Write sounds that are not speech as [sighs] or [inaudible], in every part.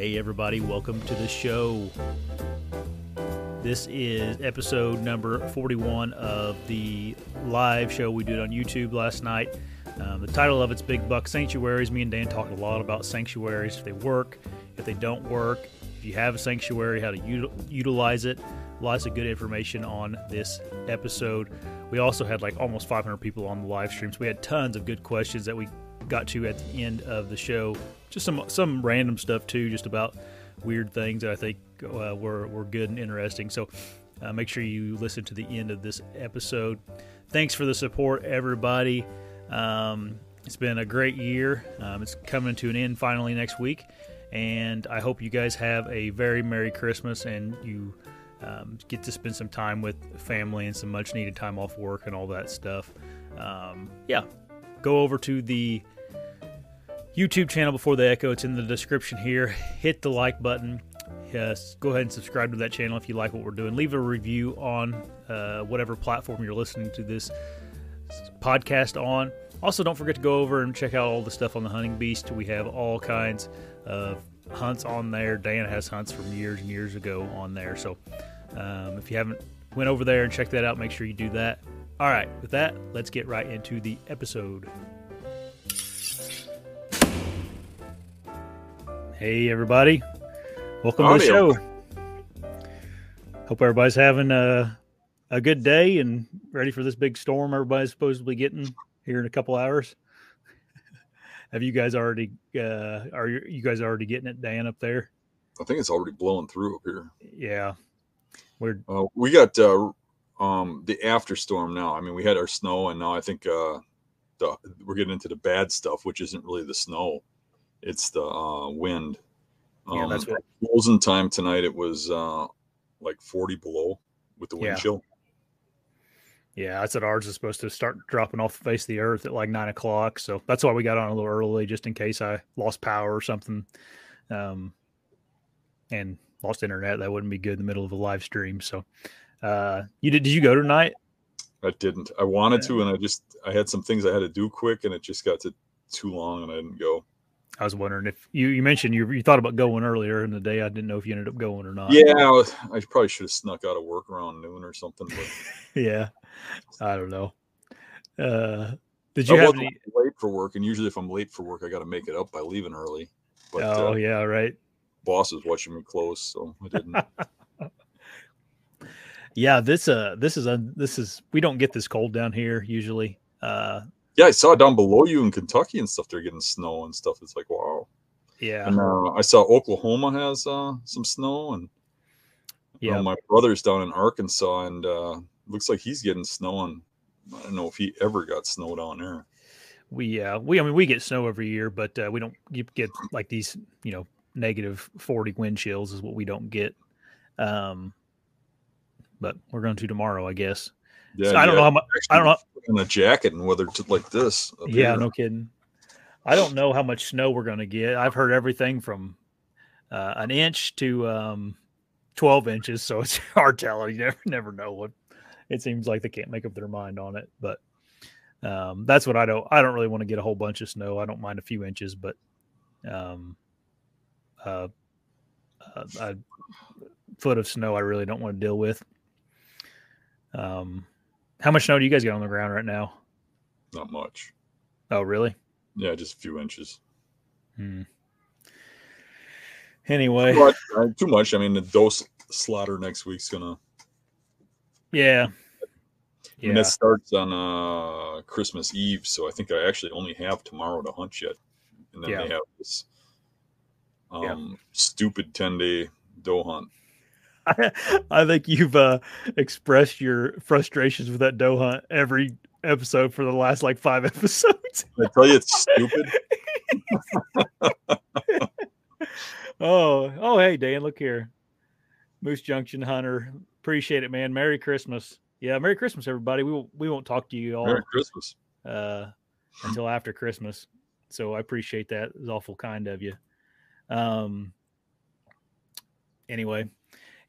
Hey, everybody, welcome to the show. This is episode number 41 of the live show we did on YouTube last night. Um, the title of it's Big Buck Sanctuaries. Me and Dan talked a lot about sanctuaries, if they work, if they don't work, if you have a sanctuary, how to util- utilize it. Lots of good information on this episode. We also had like almost 500 people on the live stream, so we had tons of good questions that we got to at the end of the show. Just some some random stuff too, just about weird things that I think uh, were were good and interesting. So uh, make sure you listen to the end of this episode. Thanks for the support, everybody. Um, it's been a great year. Um, it's coming to an end finally next week, and I hope you guys have a very merry Christmas and you um, get to spend some time with family and some much needed time off work and all that stuff. Um, yeah, go over to the YouTube channel before the echo. It's in the description here. Hit the like button. Yes, go ahead and subscribe to that channel if you like what we're doing. Leave a review on uh, whatever platform you're listening to this podcast on. Also, don't forget to go over and check out all the stuff on the Hunting Beast. We have all kinds of hunts on there. Dan has hunts from years and years ago on there. So, um, if you haven't went over there and checked that out, make sure you do that. All right, with that, let's get right into the episode. Hey, everybody. Welcome to the show. Hope everybody's having a, a good day and ready for this big storm everybody's supposedly getting here in a couple hours. [laughs] Have you guys already, uh, are you, you guys already getting it, Dan, up there? I think it's already blowing through up here. Yeah. We're, Uh, we got uh, um, the after storm now. I mean, we had our snow, and now I think uh, the, we're getting into the bad stuff, which isn't really the snow; it's the uh, wind. Yeah, that's what- closing time tonight. It was uh, like forty below with the wind Yeah. chill. yeah, I said ours is supposed to start dropping off the face of the earth at like nine o'clock. So that's why we got on a little early, just in case I lost power or something. Um, and lost internet. That wouldn't be good in the middle of a live stream. So, uh, you did, did you go tonight? I didn't. I wanted Yeah. to, and I just I had some things I had to do quick, and it just got to too long, and I didn't go. I was wondering if you, you mentioned you, you thought about going earlier in the day. I didn't know if you ended up going or not. Yeah, I, was, I probably should have snuck out of work around noon or something. But [laughs] yeah. I don't know. Uh, did you I have any? late for work, and usually if I'm late for work, I got to make it up by leaving early. But oh uh, yeah, right. boss is watching me close, so I didn't. [laughs] Yeah, this uh, this is a this is we don't get this cold down here usually. Uh, yeah, I saw down below you in Kentucky and stuff. They're getting snow and stuff. It's like wow. yeah, And uh, I saw Oklahoma has uh, some snow, and know, yeah, my brother's down in Arkansas, and uh, looks like he's getting snow. And I don't know if he ever got snow down there. we uh, we I mean we get snow every year, but uh, we don't get, get like these you know negative forty wind chills is what we don't get. Um, but we're going to tomorrow, I guess. Yeah, So I don't know how much. I don't know. In a jacket and weather to like this. Yeah, here. no kidding. I don't know how much snow we're going to get. I've heard everything from uh, an inch to um, 12 inches, so it's [laughs] hard telling. You never never know what. It seems like they can't make up their mind on it, but um, that's what I don't. I don't really want to get a whole bunch of snow. I don't mind a few inches, but um, uh, uh, a foot of snow I really don't want to deal with. Um, how much snow do you guys get on the ground right now? Not much. Oh, really? Yeah, just a few inches. Hmm. Anyway, But, uh, too much. I mean, the dose slaughter next week's gonna. yeah, I mean, yeah, that starts on uh, Christmas Eve, so I think I actually only have tomorrow to hunt yet, and then Yeah. they have this Yeah. um, stupid ten day doe hunt. [laughs] I think you've uh, expressed your frustrations with that doe hunt every episode for the last like five [laughs] episodes. I tell you, it's stupid. [laughs] oh, oh, hey, Dan, look here, Moose Junction Hunter. Appreciate it, man. Merry Christmas. Yeah, Merry Christmas, everybody. We won't, we won't talk to you all Merry Christmas. uh, until after Christmas. So I appreciate that. It's awful kind of you. Um, anyway,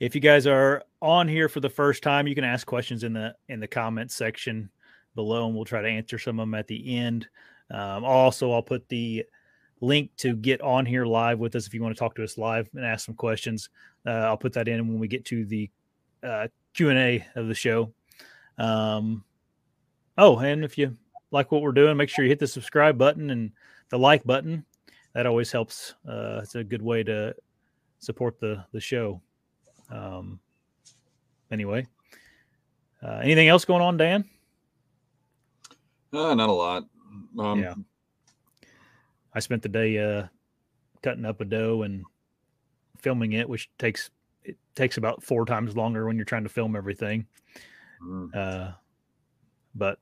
if you guys are on here for the first time, you can ask questions in the in the comments section below, and we'll try to answer some of them at the end. Um, also, I'll put the link to get on here live with us if you want to talk to us live and ask some questions. Uh, I'll put that in when we get to the uh, Q and A of the show. Um, oh, and if you like what we're doing, make sure you hit the subscribe button and the like button. That always helps. Uh, it's a good way to support the the show. Um, anyway, uh, anything else going on, Dan? Uh, not a lot. Um, yeah. I spent the day uh, cutting up a doe and filming it, which takes it takes about four times longer when you're trying to film everything. mm. Uh, but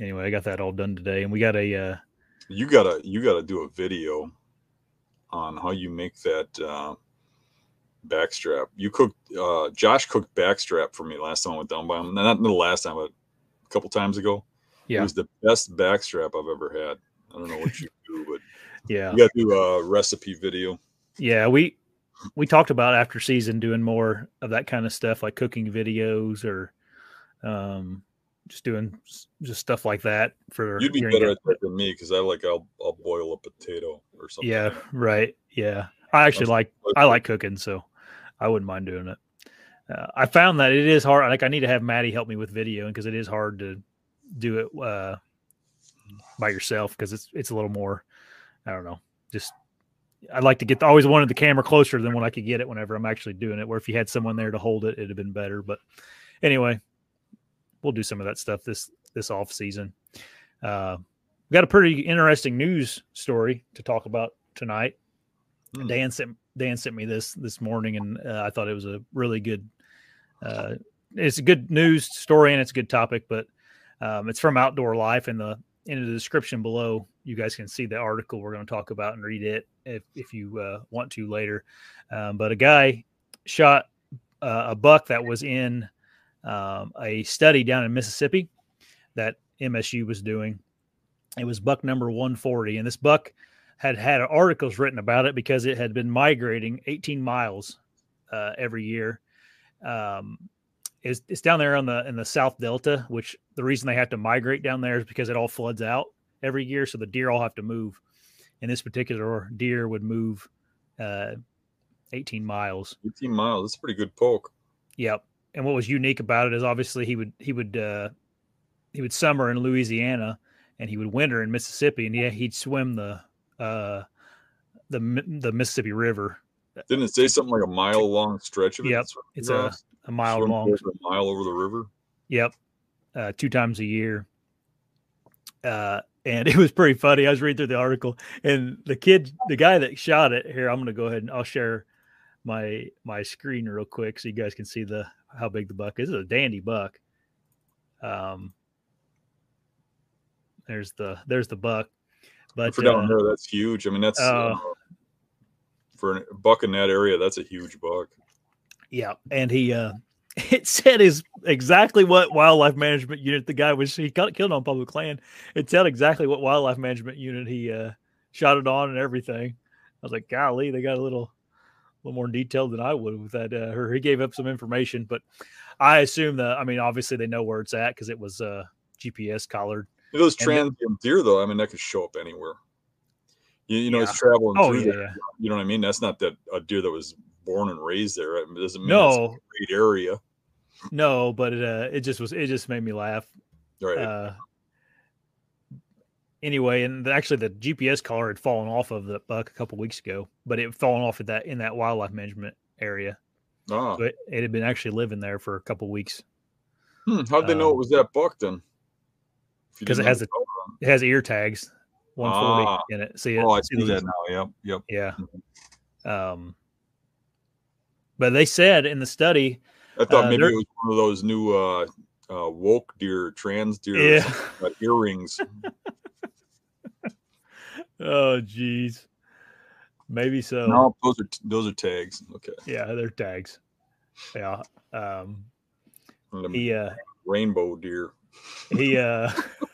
anyway, I got that all done today, and we got a uh, You gotta you gotta do a video on how you make that uh, backstrap. You cooked uh, Josh cooked backstrap for me last time I went down by him. Not the last time, but a couple times ago. Yeah. It was the best backstrap I've ever had. I don't know what you do, but [laughs] yeah you gotta do a recipe video. yeah we we talked about after season doing more of that kind of stuff like cooking videos or um just doing just stuff like that for You'd be better at that than me because I like I'll I'll boil a potato or something. yeah right yeah i actually like i like cooking so i wouldn't mind doing it. Uh, i found that it is hard like i need to have maddie help me with video because it is hard to do it uh by yourself because it's it's a little more i don't know just i'd like to get always wanted the camera closer than when i could get it whenever i'm actually doing it where if you had someone there to hold it it'd have been better but anyway we'll do some of that stuff this this off season. Uh we got a pretty interesting news story to talk about tonight. Hmm. Dan sent Dan sent me this this morning, and uh, I thought it was a really good. Uh, it's a good news story and it's a good topic, but um, it's from Outdoor Life. And the in the description below, you guys can see the article we're going to talk about and read it if if you uh, want to later. Um, but a guy shot uh, a buck that was in um, a study down in Mississippi that MSU was doing. It was buck number 140, and this buck had had articles written about it because it had been migrating 18 miles uh, every year. Um, it's, it's down there on the in the South Delta, which the reason they have to migrate down there is because it all floods out every year, so the deer all have to move. And this particular deer would move uh, 18 miles. 18 miles. That's a pretty good poke. Yep. And what was unique about it is obviously he would he would uh, he would summer in Louisiana and he would winter in Mississippi, and yeah, he'd swim the uh, the the Mississippi River Didn't it say something like a mile long stretch of it? Yep, it's a- a mile Swim long. a mile over the river. Yep, uh, two times a year. Uh, and [laughs] it was pretty funny. I was reading through the article, and the kid, the guy that shot it. Here, I'm going to go ahead and I'll share my my screen real quick so you guys can see the how big the buck is. It's a dandy buck. Um, there's the there's the buck, but for down uh, there, that's huge. I mean, that's uh, uh, for a buck in that area. That's a huge buck. Yeah, and he uh [laughs] it said is exactly what wildlife management unit the guy was he got killed on public land. It said exactly what wildlife management unit he uh shot it on and everything. I was like, golly, they got a little a little more detailed than I would with that. Uh, or he gave up some information, but I assume that I mean obviously they know where it's at because it was uh GPS collared. Those transient deer, though, I mean, that could show up anywhere. You, you know, Yeah. it's traveling Oh through yeah. You know what I mean? That's not that a deer that was born and raised there. It doesn't mean it's a No, great area. no, but it uh it just was it just made me laugh. Right. uh, anyway, and actually the GPS collar had fallen off of the buck a couple weeks ago, but it had fallen off at that in that wildlife management area. ah. So it, it had been actually living there for a couple weeks Hmm, how'd they know um, it was that buck then? If you 'cause it has a- It has ear tags, 140 Ah. in it. See it. Oh, I see see that now. Yep. Yep. Yeah. Um, but they said in the study, I thought Uh, maybe it was one of those new uh, uh, woke deer, trans deer, yeah. earrings. [laughs] oh, geez. Maybe so. No, those are those are tags. Okay. Yeah, they're tags. Yeah. Um, he uh, rainbow deer. he uh [laughs]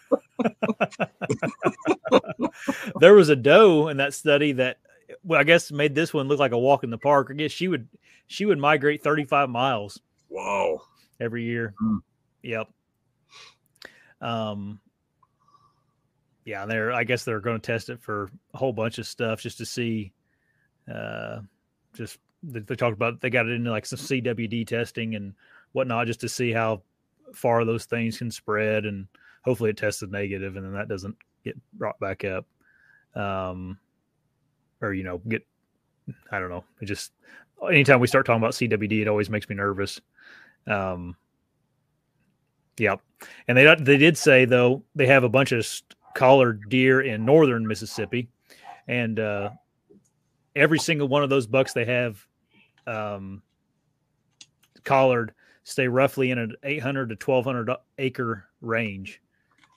[laughs] there was a doe in that study that well i guess made this one look like a walk in the park i guess she would she would migrate 35 miles Wow. every year Hmm. yep um yeah, they're I guess they're going to test it for a whole bunch of stuff just to see. Uh, just they, they talked about they got it into like some CWD testing and whatnot just to see how far those things can spread and hopefully it tested negative and then that doesn't get brought back up. Um, or you know get I don't know. It just anytime we start talking about CWD, it always makes me nervous. Um, Yep. And they they did say though they have a bunch of collared deer in northern Mississippi, and uh, every single one of those bucks they have um, collared stay roughly in an 800 to 1200 acre range.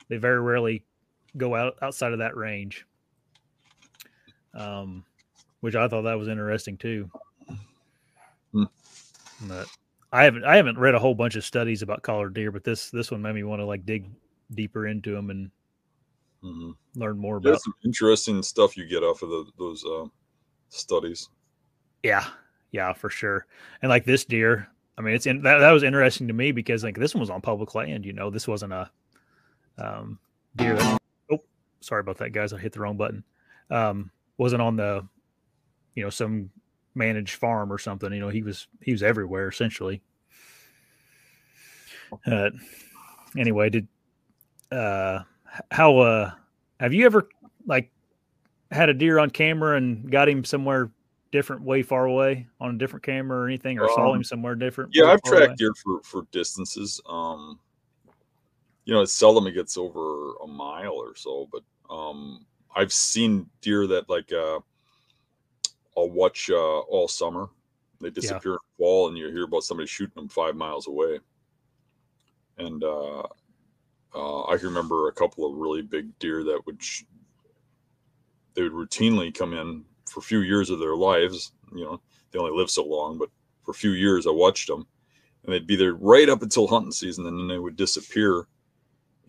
They very rarely go out outside of that range. Um, which I thought that was interesting too. Hmm. But I haven't I haven't read a whole bunch of studies about collared deer, but this this one made me want to like dig deeper into them and mm-hmm. learn more about. There's some interesting stuff you get off of the, those uh, studies. Yeah, yeah, for sure. And like this deer, I mean, it's in that, that was interesting to me because like this one was on public land. You know, this wasn't a um, deer. That, oh, sorry about that, guys. I hit the wrong button. Um, wasn't on the, you know, some managed farm or something. You know, he was he was everywhere essentially. Uh, anyway, did uh how uh have you ever like had a deer on camera and got him somewhere different way far away on a different camera or anything or um, saw him somewhere different yeah i've tracked away? deer for for distances um you know it's seldom it gets over a mile or so but um i've seen deer that like uh I'll watch uh, all summer. They disappear yeah. in fall, and you hear about somebody shooting them five miles away. And uh, uh, I can remember a couple of really big deer that would sh- they would routinely come in for a few years of their lives. You know, they only live so long, but for a few years I watched them, and they'd be there right up until hunting season, and then they would disappear.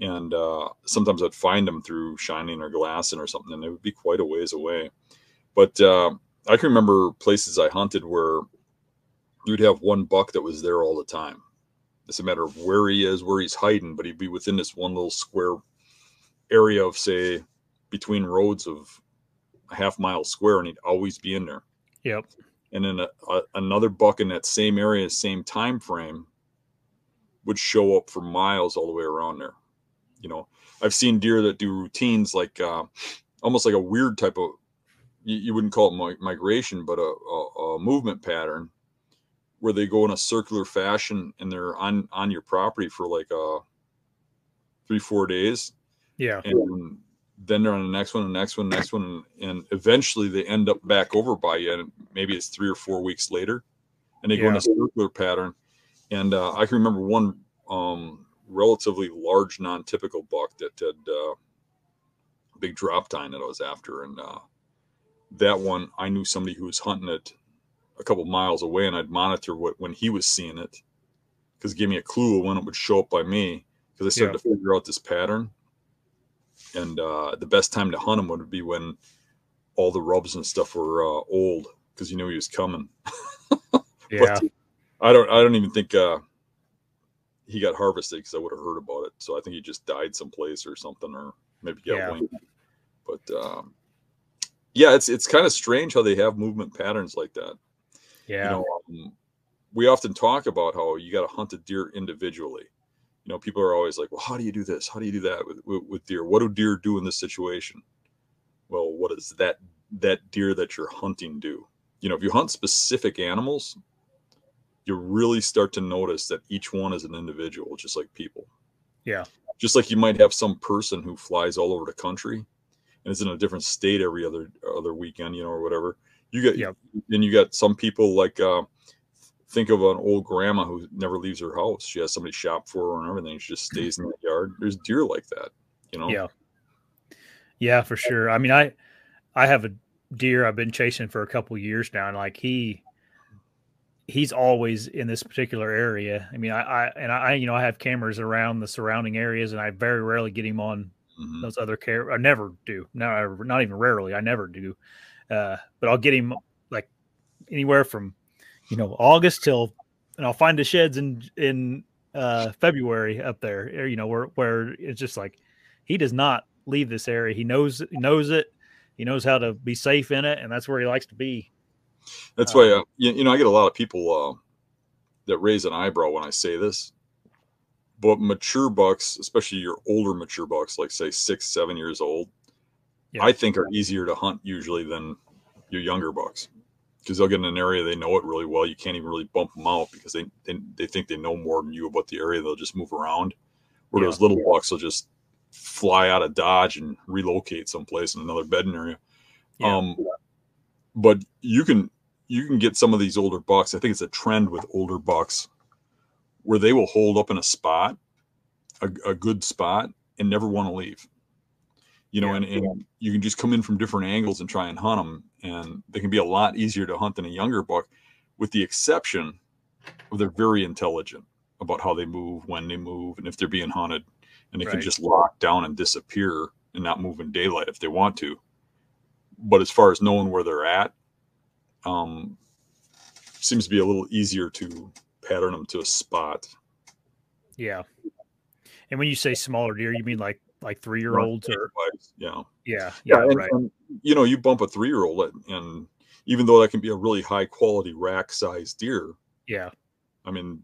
And uh, sometimes I'd find them through shining or glassing or something, and they would be quite a ways away. But uh, I can remember places I hunted where you'd have one buck that was there all the time. It's a matter of where he is, where he's hiding, but he'd be within this one little square area of, say, between roads of a half mile square, and he'd always be in there. Yep. And then a, a, another buck in that same area, same time frame, would show up for miles all the way around there. You know, I've seen deer that do routines like uh, almost like a weird type of you, you wouldn't call it migration, but a, a, a, movement pattern where they go in a circular fashion and they're on on your property for like uh three four days. Yeah, and then they're on the next one, the next one, the next one, and, and eventually they end up back over by you, and maybe it's three or four weeks later, and they yeah. go in a circular pattern. And uh, I can remember one um, relatively large, non-typical buck that had uh, a big drop tine that I was after, and uh, that one I knew somebody who was hunting it a couple miles away, and I'd monitor what when he was seeing it because it gave me a clue when it would show up by me because I started yeah. to figure out this pattern. And uh, the best time to hunt him would be when all the rubs and stuff were uh, old because you knew he was coming. [laughs] yeah, I don't. I don't even think uh, he got harvested because I would have heard about it. So I think he just died someplace or something, or maybe got yeah. winged. But um, yeah, it's it's kind of strange how they have movement patterns like that. Yeah. You know, um, we often talk about how you got to hunt a deer individually. You know, people are always like, "Well, how do you do this? How do you do that with, with, with deer? What do deer do in this situation?" Well, what does that that deer that you're hunting do? You know, if you hunt specific animals, you really start to notice that each one is an individual, just like people. Yeah. Just like you might have some person who flies all over the country and is in a different state every other other weekend, you know, or whatever. You get, yep. then you got some people like, uh, think of an old grandma who never leaves her house. She has somebody shop for her and everything. She just stays in the yard. There's deer like that, you know? Yeah. Yeah, for sure. I mean, I, I have a deer I've been chasing for a couple years now, and like he, he's always in this particular area. I mean, I, I and I, you know, I have cameras around the surrounding areas, and I very rarely get him on mm-hmm. those other care. I never do. No, not even rarely. I never do. Uh, but I'll get him like anywhere from you know August till, and I'll find the sheds in in uh, February up there. You know where where it's just like he does not leave this area. He knows knows it. He knows how to be safe in it, and that's where he likes to be. That's why uh, you, you know I get a lot of people uh, that raise an eyebrow when I say this. But mature bucks, especially your older mature bucks, like say six, seven years old, Yeah. I think are easier to hunt usually than your younger bucks because they'll get in an area they know it really well. You can't even really bump them out because they they, they think they know more than you about the area. They'll just move around. Where Yeah. those little bucks will just fly out of Dodge and relocate someplace in another bedding area. Yeah. Um, but you can you can get some of these older bucks. I think it's a trend with older bucks where they will hold up in a spot, a, a good spot, and never want to leave. You know, Yeah. and, and you can just come in from different angles and try and hunt them, and they can be a lot easier to hunt than a younger buck, with the exception of they're very intelligent about how they move, when they move, and if they're being hunted, and they can just lock down and disappear and not move in daylight if they want to. But as far as knowing where they're at, um, seems to be a little easier to pattern them to a spot. Yeah. And when you say smaller deer, you mean like like three year olds or yeah, yeah, yeah, and, right. and, you know, you bump a three year old, and even though that can be a really high quality rack size deer, Yeah, I mean,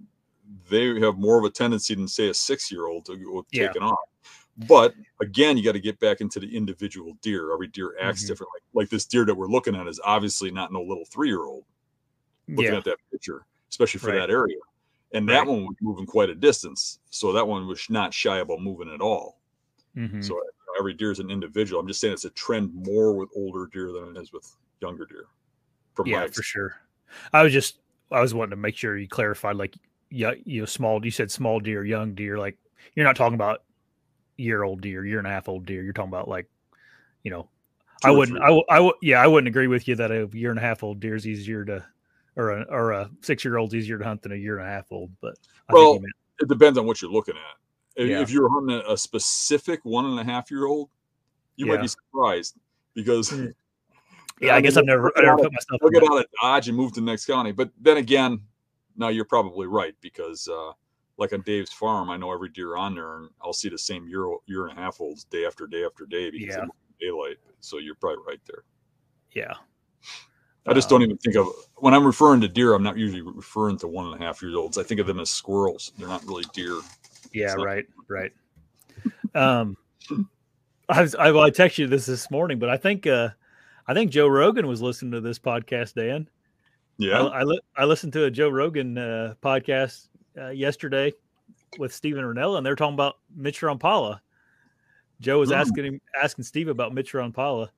they have more of a tendency than say a six year old to go Yeah. taking off. But again, you got to get back into the individual deer. Every deer acts Mhm. differently. Like this deer that we're looking at is obviously not no little three year old looking yeah, at that picture, especially for Right. that area. And that Right. one was moving quite a distance. So that one was not shy about moving at all. mhm. So every deer is an individual. I'm just saying it's a trend more with older deer than it is with younger deer. From yeah, for sure. I was just I was wanting to make sure you clarified like yeah, you know, small. You said small deer, young deer. Like you're not talking about year old deer, year and a half old deer. You're talking about like, you know, I Two or wouldn't. I, w- I w- yeah, I wouldn't agree with you that a year and a half old deer is easier to, or a or a six year old's easier to hunt than a year and a half old. But I Well, think meant, It depends on what you're looking at. If, Yeah. if you're hunting a specific one and a half year old, you might be surprised because Mm. [laughs] yeah, I, guess mean, I've never, look I at never put myself. they'll get out of Dodge and move to the next county. But then again, now you're probably right because uh, like on Dave's farm, I know every deer on there, and I'll see the same year year and a half olds day after day after day because Yeah. they move in daylight. So you're probably right there. Yeah, I just Um, don't even think of when I'm referring to deer. I'm not usually referring to one and a half years olds. I think of them as squirrels. They're not really deer. Yeah, So- right, [laughs] right. Um, I was I, well, I texted you this this morning, but I think uh, I think Joe Rogan was listening to this podcast. Dan, Yeah, I I, li- I listened to a Joe Rogan uh, podcast uh, yesterday with Steven Rinella, and they're talking about Mitch Rompola. Joe was Hmm. asking him asking Steve about Mitch Rompola,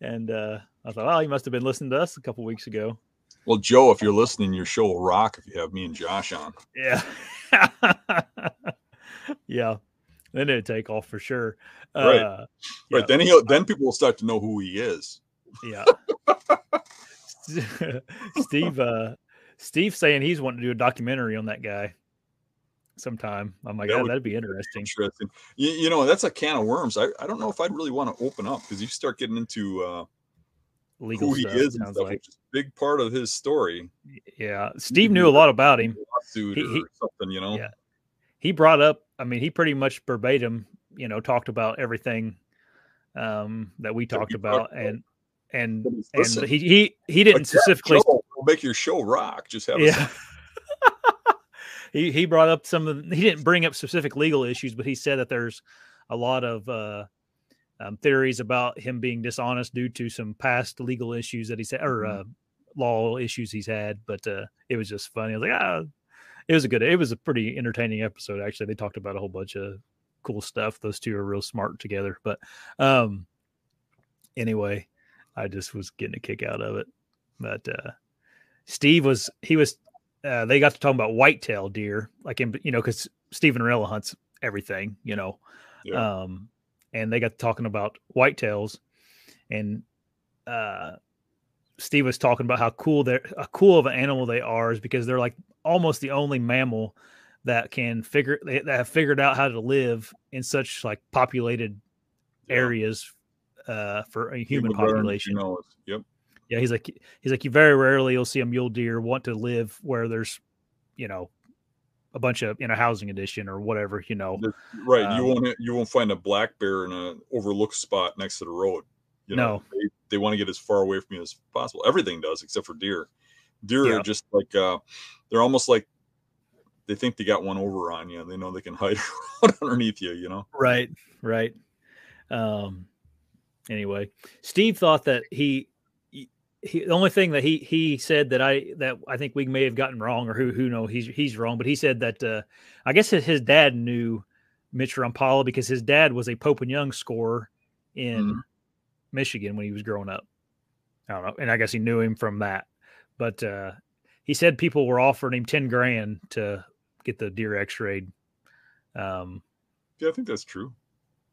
and uh, I thought, oh, he must have been listening to us a couple weeks ago. Well, Joe, if you're listening, your show will rock if you have me and Josh on. Yeah. [laughs] yeah. Then it'd take off for sure. Right. Uh, Right yeah, then, he'll then people will start to know who he is. yeah. [laughs] [laughs] Steve, uh, Steve saying he's wanting to do a documentary on that guy sometime. I'm like, That "Oh, would that'd be interesting. Interesting. You, you know, that's a can of worms. I, I don't know if I'd really want to open up because you start getting into uh, Legal who he is and stuff. like. which is a big part of his story. Yeah. Steve knew a lot about him. Lawsuit He- he- or something, you know. Yeah. He brought up, I mean, he pretty much verbatim, you know, talked about everything um, that we talked about. talked about. And, and, and he, he, he didn't Like, specifically Will make your show rock. Just have yeah. a [laughs] [laughs] he he brought up some of the, he didn't bring up specific legal issues, but he said that there's a lot of uh, um, theories about him being dishonest due to some past legal issues that he's had or Mm-hmm. uh, law issues he's had. But uh, it was just funny. I was like, ah, it was a good, it was a pretty entertaining episode. Actually, they talked about a whole bunch of cool stuff. Those two are real smart together. But um, anyway, I just was getting a kick out of it. But uh, Steve was he was uh, they got to talking about whitetail deer, like in you know, because Stephen Rella hunts everything, you know. Yeah. Um, and they got talking about whitetails, and uh, Steve was talking about how cool they're a cool of an animal they are is because they're like almost the only mammal that can figure they, that have figured out how to live in such like populated Yeah. areas uh, for a human learn, population. Yep. Yeah, he's like he's like you very rarely you'll see a mule deer want to live where there's, you know, a bunch of in a housing addition or whatever, you know. Right. Um, you won't you won't find a black bear in an overlooked spot next to the road. You know, no. they, they want to get as far away from you as possible. Everything does except for deer. Deer Yeah. are just like uh they're almost like they think they got one over on you. They know they can [laughs] hide underneath you, you know. Right, right. Um anyway, Steve thought that he he the only thing that he he said that I that I think we may have gotten wrong or who who know he's he's wrong, but he said that uh I guess his, his dad knew Mitch Rompola because his dad was a Pope and Young scorer in Mhm. Michigan when he was growing up. I don't know, and I guess he knew him from that. But uh he said people were offering him 10 grand to get the deer x-rayed. Um Yeah, I think that's true.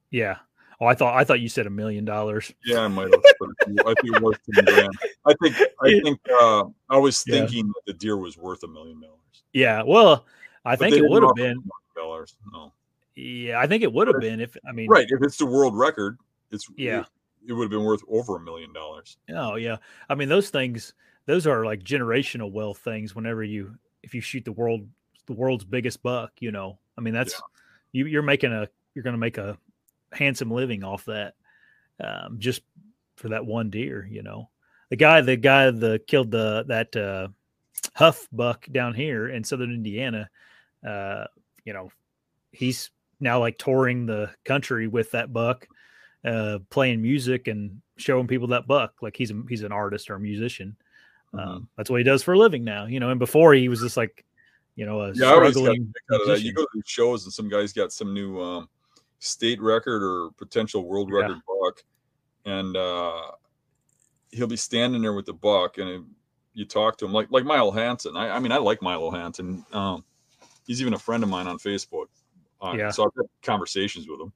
yeah. Oh, I thought I thought you said a million dollars. Yeah, I might have. but I think it was 10 grand. I think I [laughs] think uh I was Yeah. thinking that the deer was worth a million dollars. Yeah. Well, I But think it would have been. dollars. No. Yeah, I think it would have been if I mean Right. If it's the world record, it's Yeah. it, it would have been worth over a million dollars. Oh yeah. I mean those things those are like generational wealth things whenever you if you shoot the world the world's biggest buck, you know. I mean that's you you're making a you're going to make a handsome living off that um just for that one deer, you know. The guy the guy that killed the that uh Huff buck down here in southern Indiana uh you know, he's now like touring the country with that buck uh playing music and showing people that buck like he's a, he's an artist or a musician Mhm. um, that's what he does for a living now you know and before he was just like you know a Yeah, I always got a struggling kick out that. You go to shows and some guy's got some new um, state record or potential world Yeah. record buck, and uh, he'll be standing there with the buck, and it- you talk to him like like Milo Hansen. I, I mean, I like Milo Hansen. Um, he's even a friend of mine on Facebook. Uh, Yeah. So I've had conversations with him,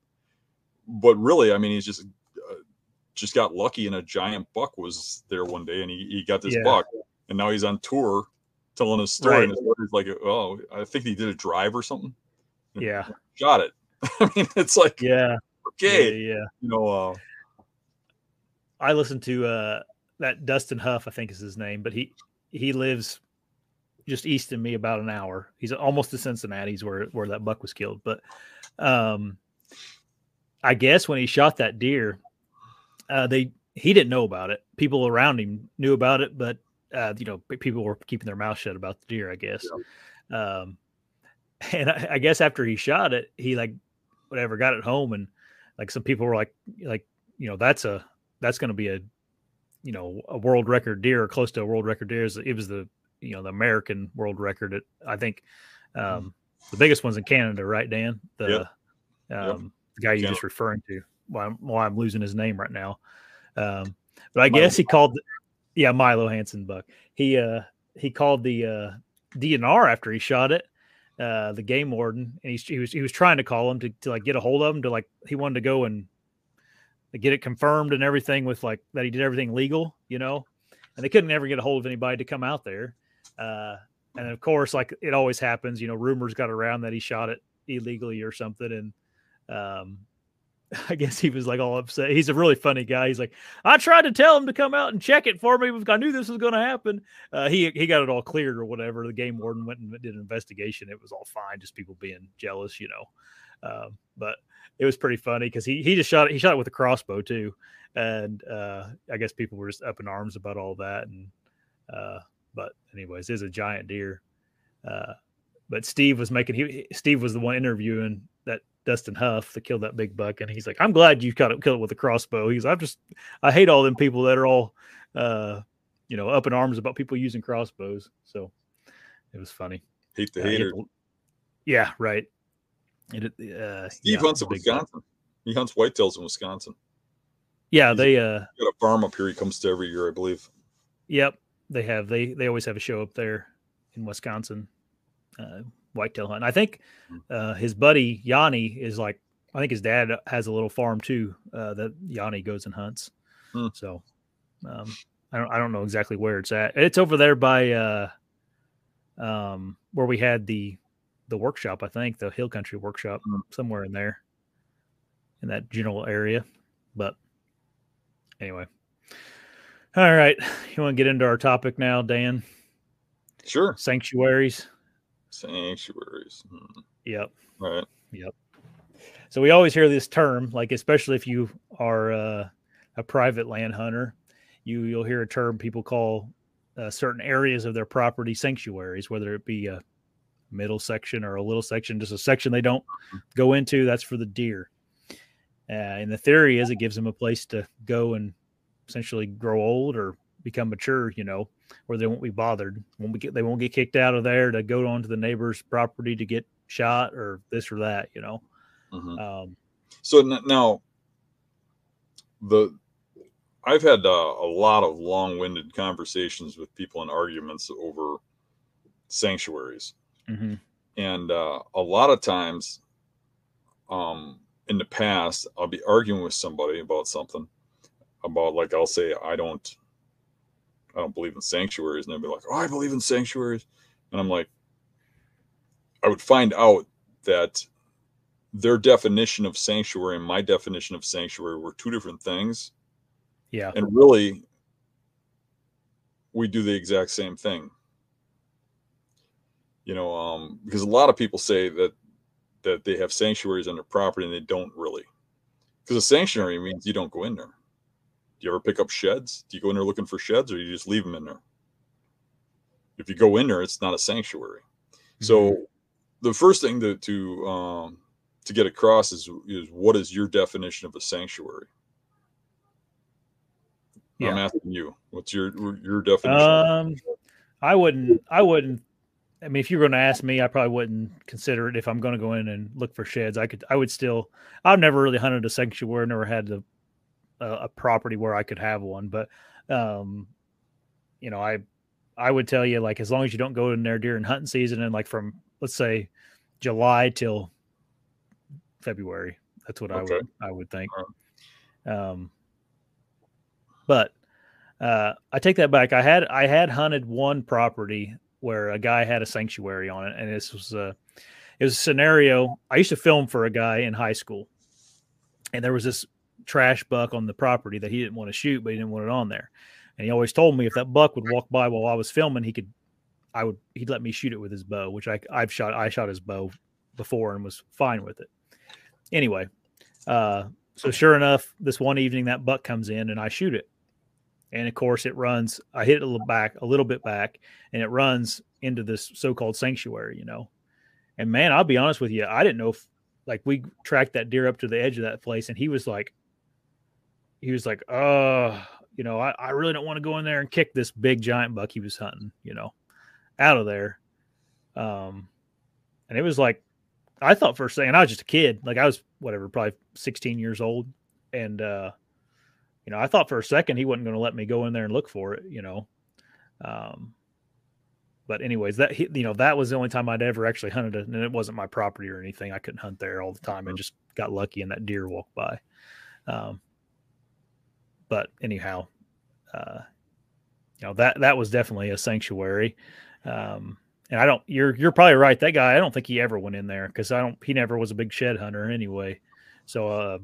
but really, I mean, he's just uh, just got lucky, and a giant buck was there one day, and he, he got this Yeah. buck, and now he's on tour telling his story, Right. and his like, "Oh, I think he did a drive or something." yeah [laughs] Shot it. [laughs] I mean, it's like yeah okay, yeah, yeah. you know, uh, i listened to uh that dustin huff i think is his name but he he lives just east of me about an hour. He's almost to cincinnati's where where that buck was killed but um i guess when he shot that deer uh they he didn't know about it. People around him knew about it but uh you know people were keeping their mouth shut about the deer i guess. Um [laughs] and I, I guess after he shot it he like whatever got it home and like some people were like like you know that's a that's going to be a you know a world record deer or close to a world record deer it was the you know the american world record it, i think um the biggest one's in canada right dan? The Yep. um the guy you're just referring to. Why I'm, why I'm losing his name right now. Um but i Milo guess he called yeah milo hansen buck. He uh he called the uh dnr after he shot it uh the game warden and he's, he was he was trying to call him to, to like get a hold of him to like he wanted to go and get it confirmed and everything with like that he did everything legal you know and they couldn't ever get a hold of anybody to come out there uh and of course like it always happens you know rumors got around that he shot it illegally or something and um [laughs] I guess he was like all upset. He's a really funny guy. He's like, I tried to tell him to come out and check it for me. I knew this was going to happen. Uh, he he got it all cleared or whatever. The game warden went and did an investigation. It was all fine, just people being jealous, you know. Um, but it was pretty funny because he he just shot it. He shot it with a crossbow too, and uh, I guess people were just up in arms about all that. And uh, but anyways, it's a giant deer. Uh, but Steve was making he Steve was the one interviewing that Dustin Huff that killed that big buck, and he's like, "I'm glad you caught it, killed it with a crossbow." He's, "I'm just, I hate all them people that are all, uh, you know, up in arms about people using crossbows." So it was funny. hate the Uh, hater. yeah, right. It, uh, Steve yeah, hunts in. Wisconsin. He hunts whitetails in Wisconsin. Yeah, He's a- they, uh, got a farm up here. He comes to every year, I believe. yep, they have. They they always have a show up there in Wisconsin, uh, whitetail hunt. I think Hmm. uh, his buddy Yanni is like. I think his dad has a little farm too uh, that Yanni goes and hunts. Hmm. So um, I don't I don't know exactly where it's at. It's over there by uh, um, where we had the the workshop. I think the Hill Country workshop Hmm. somewhere in there in that general area. But anyway, all right. You want to get into our topic now, Dan? Sure. Sanctuaries. Sanctuaries. Hmm. Yep. Right. Yep. So we always hear this term, like especially if you are uh, a private land hunter, you you'll hear a term people call uh, certain areas of their property sanctuaries, whether it be a middle section or a little section, just a section they don't go into. That's for the deer. Uh, and the theory is it gives them a place to go and essentially grow old or become mature, you know, where they won't be bothered. Won't be get, they won't get kicked out of there to go onto the neighbor's property to get shot or this or that, you know. Mhm. Um, So n- now, the I've had uh, a lot of long-winded conversations with people and arguments over sanctuaries, mhm. and uh, a lot of times, um, in the past, I'll be arguing with somebody about something, about like I'll say I don't, I don't believe in sanctuaries, and they'll be like, "Oh, I believe in sanctuaries," and I'm like, I would find out that their definition of sanctuary and my definition of sanctuary were two different things Yeah. and really we do the exact same thing you know um because a lot of people say that that they have sanctuaries on their property and they don't really because a sanctuary means you don't go in there do you ever pick up sheds do you go in there looking for sheds or you just leave them in there if you go in there it's not a sanctuary so the first thing to to um to get across is is what is your definition of a sanctuary I'm asking you. What's your your definition? Um, I wouldn't. I wouldn't. I mean, if you were going to ask me, I probably wouldn't consider it if I'm going to go in and look for sheds. I could. I would still. I've never really hunted a sanctuary. Never had the, a, a property where I could have one. But, um, you know, I, I would tell you like as long as you don't go in there during hunting season and like from let's say July till February. That's what I would. I would think. Um, but uh, I take that back. I had I had hunted one property where a guy had a sanctuary on it, and this was a it was a scenario. I used to film for a guy in high school, and there was this trash buck on the property that he didn't want to shoot, but he didn't want it on there. And he always told me if that buck would walk by while I was filming, he could, I would, he'd let me shoot it with his bow, which I I've shot I shot his bow before and was fine with it. Anyway, uh, so sure enough, this one evening that buck comes in and I shoot it and of course it runs i hit it a little back a little bit back and it runs into this so-called sanctuary you know? And man i'll be honest with you i didn't know if like we tracked that deer up to the edge of that place and he was like he was like uh you know i, I really don't want to go in there and kick this big giant buck he was hunting you know out of there. Um and it was like i thought for a second i was just a kid like i was whatever probably 16 years old and uh you know, I thought for a second he wasn't going to let me go in there and look for it, you know. Um, but anyways, that he, you know that was the only time I'd ever actually hunted it, and it wasn't my property or anything. I couldn't hunt there all the time. and just got lucky and that deer walked by. Um, but anyhow, uh, you know that that was definitely a sanctuary. Um, and I don't. You're you're probably right. That guy, I don't think he ever went in there because I don't. He never was a big shed hunter anyway. So uh,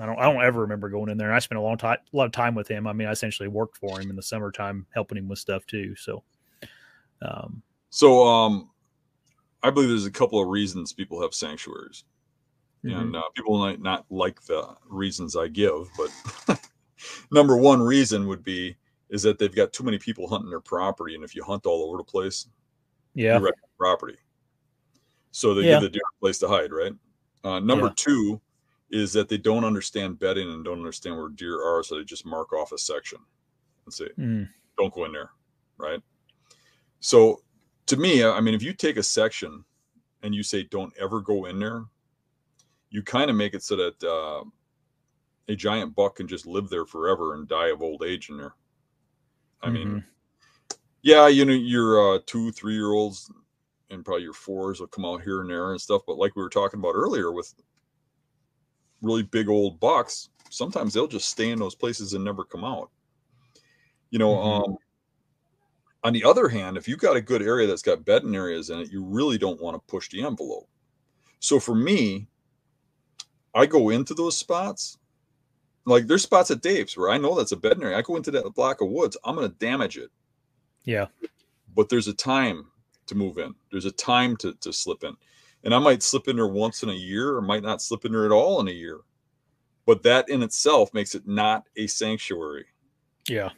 I don't I don't ever remember going in there. And I spent a long time a lot of time with him. I mean, I essentially worked for him in the summertime, helping him with stuff too. So, um, so um, I believe there's a couple of reasons people have sanctuaries, mhm. and uh, people might not like the reasons I give, but [laughs] number one reason would be is that they've got too many people hunting their property, and if you hunt all over the place, yeah, you wreck the property. So they Yeah. give the deer a place to hide, right? Uh, number Yeah. two is that they don't understand bedding and don't understand where deer are, so they just mark off a section and say, Mm, don't go in there, right? So to me, I mean, if you take a section and you say don't ever go in there, you kind of make it so that uh, a giant buck can just live there forever and die of old age in there. I mean, mhm. yeah, you know, your uh, two, three year olds and probably your fours will come out here and there and stuff. But like we were talking about earlier with really big old bucks, sometimes they'll just stay in those places and never come out. You know, Mhm. um, on the other hand, if you've got a good area that's got bedding areas in it, you really don't want to push the envelope. So for me, I go into those spots. Like there's spots at Dave's where I know that's a bedding area. I go into that block of woods, I'm going to damage it yeah, but there's a time to move in. There's a time to, to slip in. And I might slip in there once in a year or might not slip in there at all in a year. But that in itself makes it not a sanctuary. Yeah.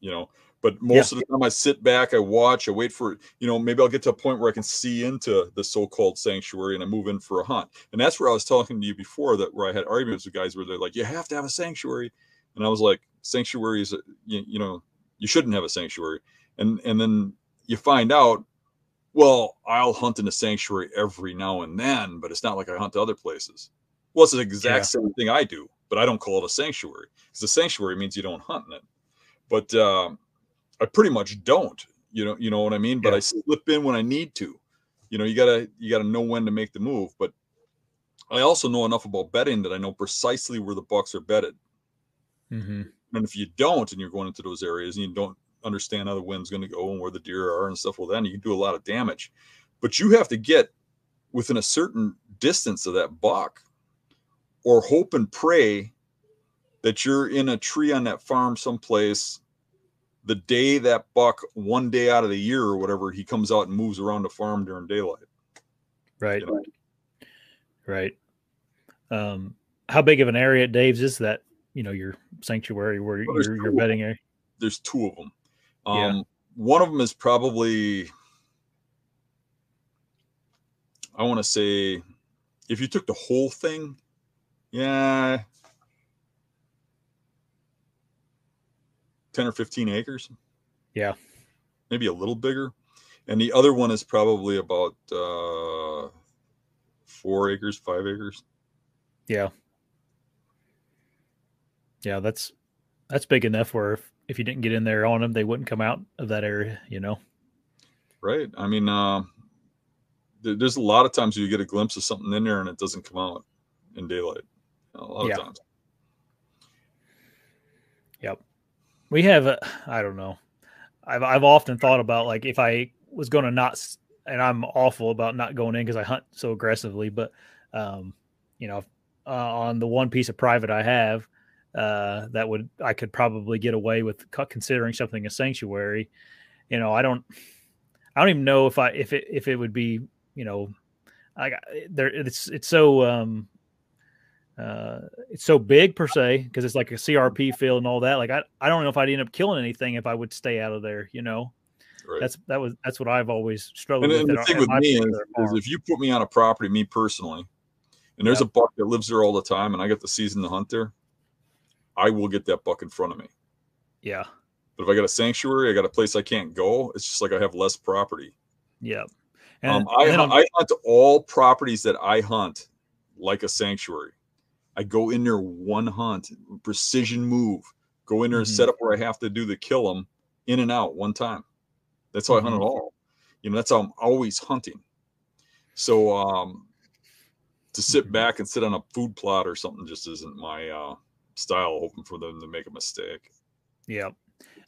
You know, but most yeah. of the time I sit back, I watch, I wait for, you know, maybe I'll get to a point where I can see into the so-called sanctuary and I move in for a hunt. And that's where I was talking to you before that where I had arguments with guys where they're like, you have to have a sanctuary. And I was like, sanctuary is, you, you know, you shouldn't have a sanctuary. And, and then you find out well, I'll hunt in a sanctuary every now and then, but it's not like I hunt to other places. Well, it's the exact yeah. same thing I do, but I don't call it a sanctuary because the sanctuary means you don't hunt in it. But uh, I pretty much don't. You know, you know what I mean. Yeah. But I slip in when I need to. You know, you gotta you gotta know when to make the move. But I also know enough about bedding that I know precisely where the bucks are bedded. Mm-hmm. And if you don't, and you're going into those areas and you don't understand how the wind's going to go and where the deer are and stuff, well, then you can do a lot of damage. But you have to get within a certain distance of that buck or hope and pray that you're in a tree on that farm someplace the day that buck one day out of the year or whatever he comes out and moves around the farm during daylight. Right. You know? right. Um how big of an area dave's is that you know your sanctuary where well, your, your bedding area there's two of them um, yeah. One of them is probably, I want to say, if you took the whole thing, yeah, 10 or 15 acres. Yeah. Maybe a little bigger. And the other one is probably about uh, four acres, five acres. Yeah. Yeah, that's that's big enough where if if you didn't get in there on them, they wouldn't come out of that area, you know? Right. I mean, uh, there's a lot of times you get a glimpse of something in there and it doesn't come out in daylight. A lot yeah. of times. Yep. We have, I I don't know. I've, I've often thought about like if I was going to not, and I'm awful about not going in because I hunt so aggressively, but, um, you know, uh, on the one piece of private I have, uh, that would I could probably get away with considering something a sanctuary. You know, I don't, I don't even know if I if it if it would be you know, I there it's it's so um, uh, it's so big per se because it's like a CRP field and all that. Like I I don't know if I'd end up killing anything if I would stay out of there. You know. Right. That's that was that's what I've always struggled and, with. And the thing with me is, is, if you put me on a property, me personally, and there's yep. a buck that lives there all the time, and I get the season to hunt there, I will get that buck in front of me. Yeah. But if I got a sanctuary, I got a place I can't go. It's just like I have less property. Yeah. And, um, I, and I hunt all properties that I hunt like a sanctuary. I go in there one hunt, precision move, go in there mm-hmm. and set up where I have to do the kill them in and out one time. That's how mm-hmm. I hunt it mm-hmm. all. You know, that's how I'm always hunting. So um, to sit mm-hmm. back and sit on a food plot or something just isn't my uh, style, hoping for them to make a mistake. Yeah,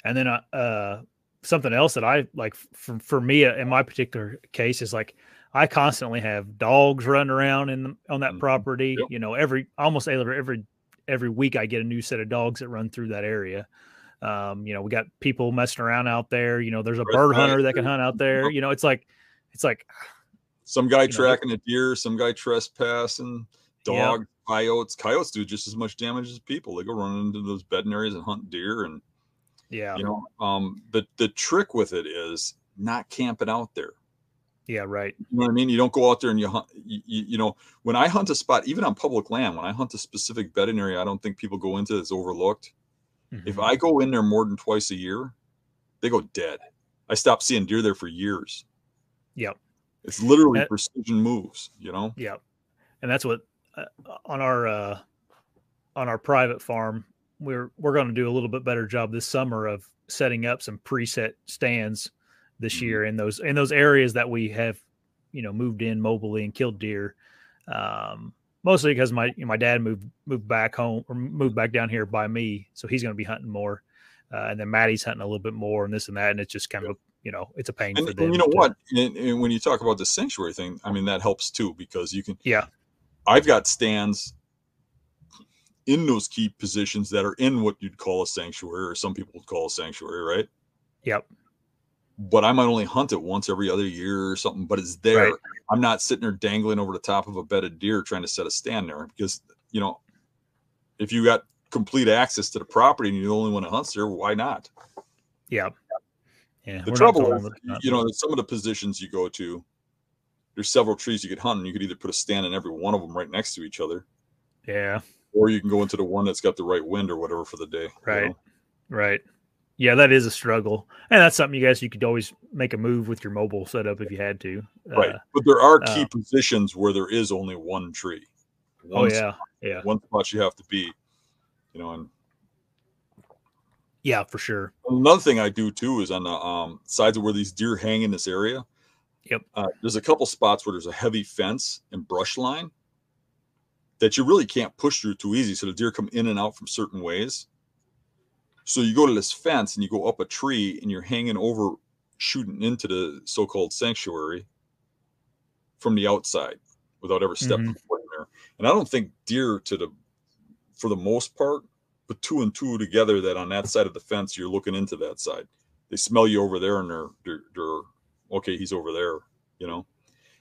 and then uh, uh something else that I like for for me uh, in my particular case is like I constantly have dogs running around in on that mm-hmm. property. Yep. You know, every almost every every every week I get a new set of dogs that run through that area. Um, you know, we got people messing around out there. You know, there's a bird hunter that can hunt out there. You know, it's like it's like some guy tracking know, a deer, some guy trespassing, dog, coyotes. Coyotes do just as much damage as people. They go running into those bedding areas and hunt deer. And yeah, you know, um, the the trick with it is not camping out there. Yeah, right. You know what I mean? You don't go out there and you hunt. You, you, you, know, when I hunt a spot, even on public land, when I hunt a specific bedding area, I don't think people go into it's overlooked. Mm-hmm. If I go in there more than twice a year, they go dead. I stopped seeing deer there for years. Yep. It's literally that, precision moves, you know? Yep. And that's what on our uh, on our private farm, we're we're going to do a little bit better job this summer of setting up some preset stands this mm-hmm. year in those in those areas that we have, you know, moved in mobily and killed deer. Um, mostly because my you know, my dad moved moved back home or moved back down here by me, so he's going to be hunting more, uh, and then Maddie's hunting a little bit more and this and that, and it's just kind of you know it's a pain and, for them. And you know to, what? And, and, when you talk about the sanctuary thing, I mean that helps too because you can yeah I've got stands in those key positions that are in what you'd call a sanctuary, or some people would call a sanctuary, right? Yep. but I might only hunt it once every other year or something. But it's there. Right. I'm not sitting there dangling over the top of a bed of deer trying to set a stand there because you know if you got complete access to the property and you're the only one that hunts there, why not? Yeah. Yeah. The trouble is, you know, some of the positions you go to, there's several trees you could hunt, and you could either put a stand in every one of them right next to each other, Yeah. or you can go into the one that's got the right wind or whatever for the day. you Right. know? Right. Yeah, that is a struggle, and that's something you guys you could always make a move with your mobile setup if you had to. Right. Uh, But there are key uh, positions where there is only one tree. oh One yeah, yeah, one spot you have to be. You know, and yeah, for sure. another thing I do too is on the um, sides of where these deer hang in this area. Yep. Uh, there's a couple spots where there's a heavy fence and brush line that you really can't push through too easy. So the deer come in and out from certain ways. So you go to this fence and you go up a tree and you're hanging over, shooting into the so-called sanctuary from the outside without ever stepping Mhm. foot in there. And I don't think deer to the, for the most part, put two and two together that on that side of the fence you're looking into that side. They smell you over there and they're they're, they're okay, he's over there, you know.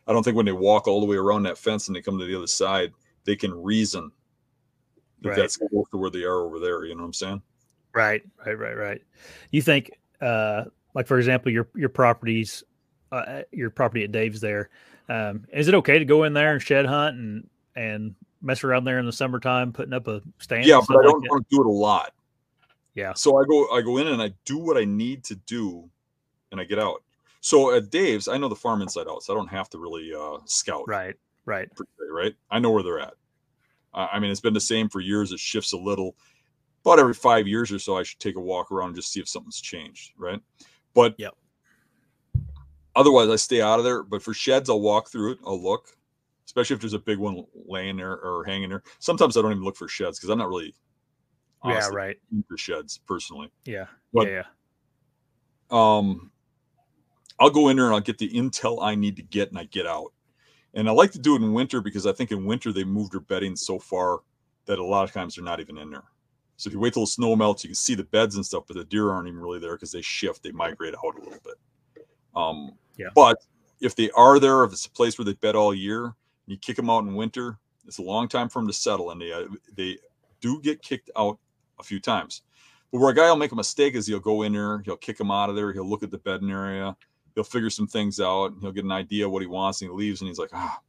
I don't think when they walk all the way around that fence and they come to the other side, they can reason that Right. that's close to where they are over there. You know what I'm saying? Right, right, right, right. You think, uh, like for example, your your properties, uh, your property at Dave's there. Um, is it okay to go in there and shed hunt and and mess around there in the summertime, putting up a stand? Yeah, but I don't that? want to do it a lot. Yeah. So I go I go in and I do what I need to do and I get out. So at Dave's, I know the farm inside out, so I don't have to really uh, scout. Right, right, se, right? I know where they're at. I I mean, it's been the same for years. It shifts a little. About every five years or so, I should take a walk around and just see if something's changed, right? But yeah. otherwise, I stay out of there. But for sheds, I'll walk through it. I'll look, especially if there's a big one laying there or hanging there. Sometimes I don't even look for sheds because I'm not really yeah, right, into sheds personally. yeah, But- yeah, yeah. um I'll go in there and I'll get the intel I need to get and I get out. And I like to do it in winter because I think in winter they move their bedding so far that a lot of times they're not even in there. So if you wait till the snow melts, you can see the beds and stuff, but the deer aren't even really there because they shift, they migrate out a little bit. Um, Yeah. But if they are there, if it's a place where they bed all year, and you kick them out in winter, it's a long time for them to settle, and they uh, they do get kicked out a few times. But where a guy will make a mistake is he'll go in there, he'll kick them out of there, he'll look at the bedding area, he'll figure some things out, and he'll get an idea of what he wants, and he leaves, and he's like, ah,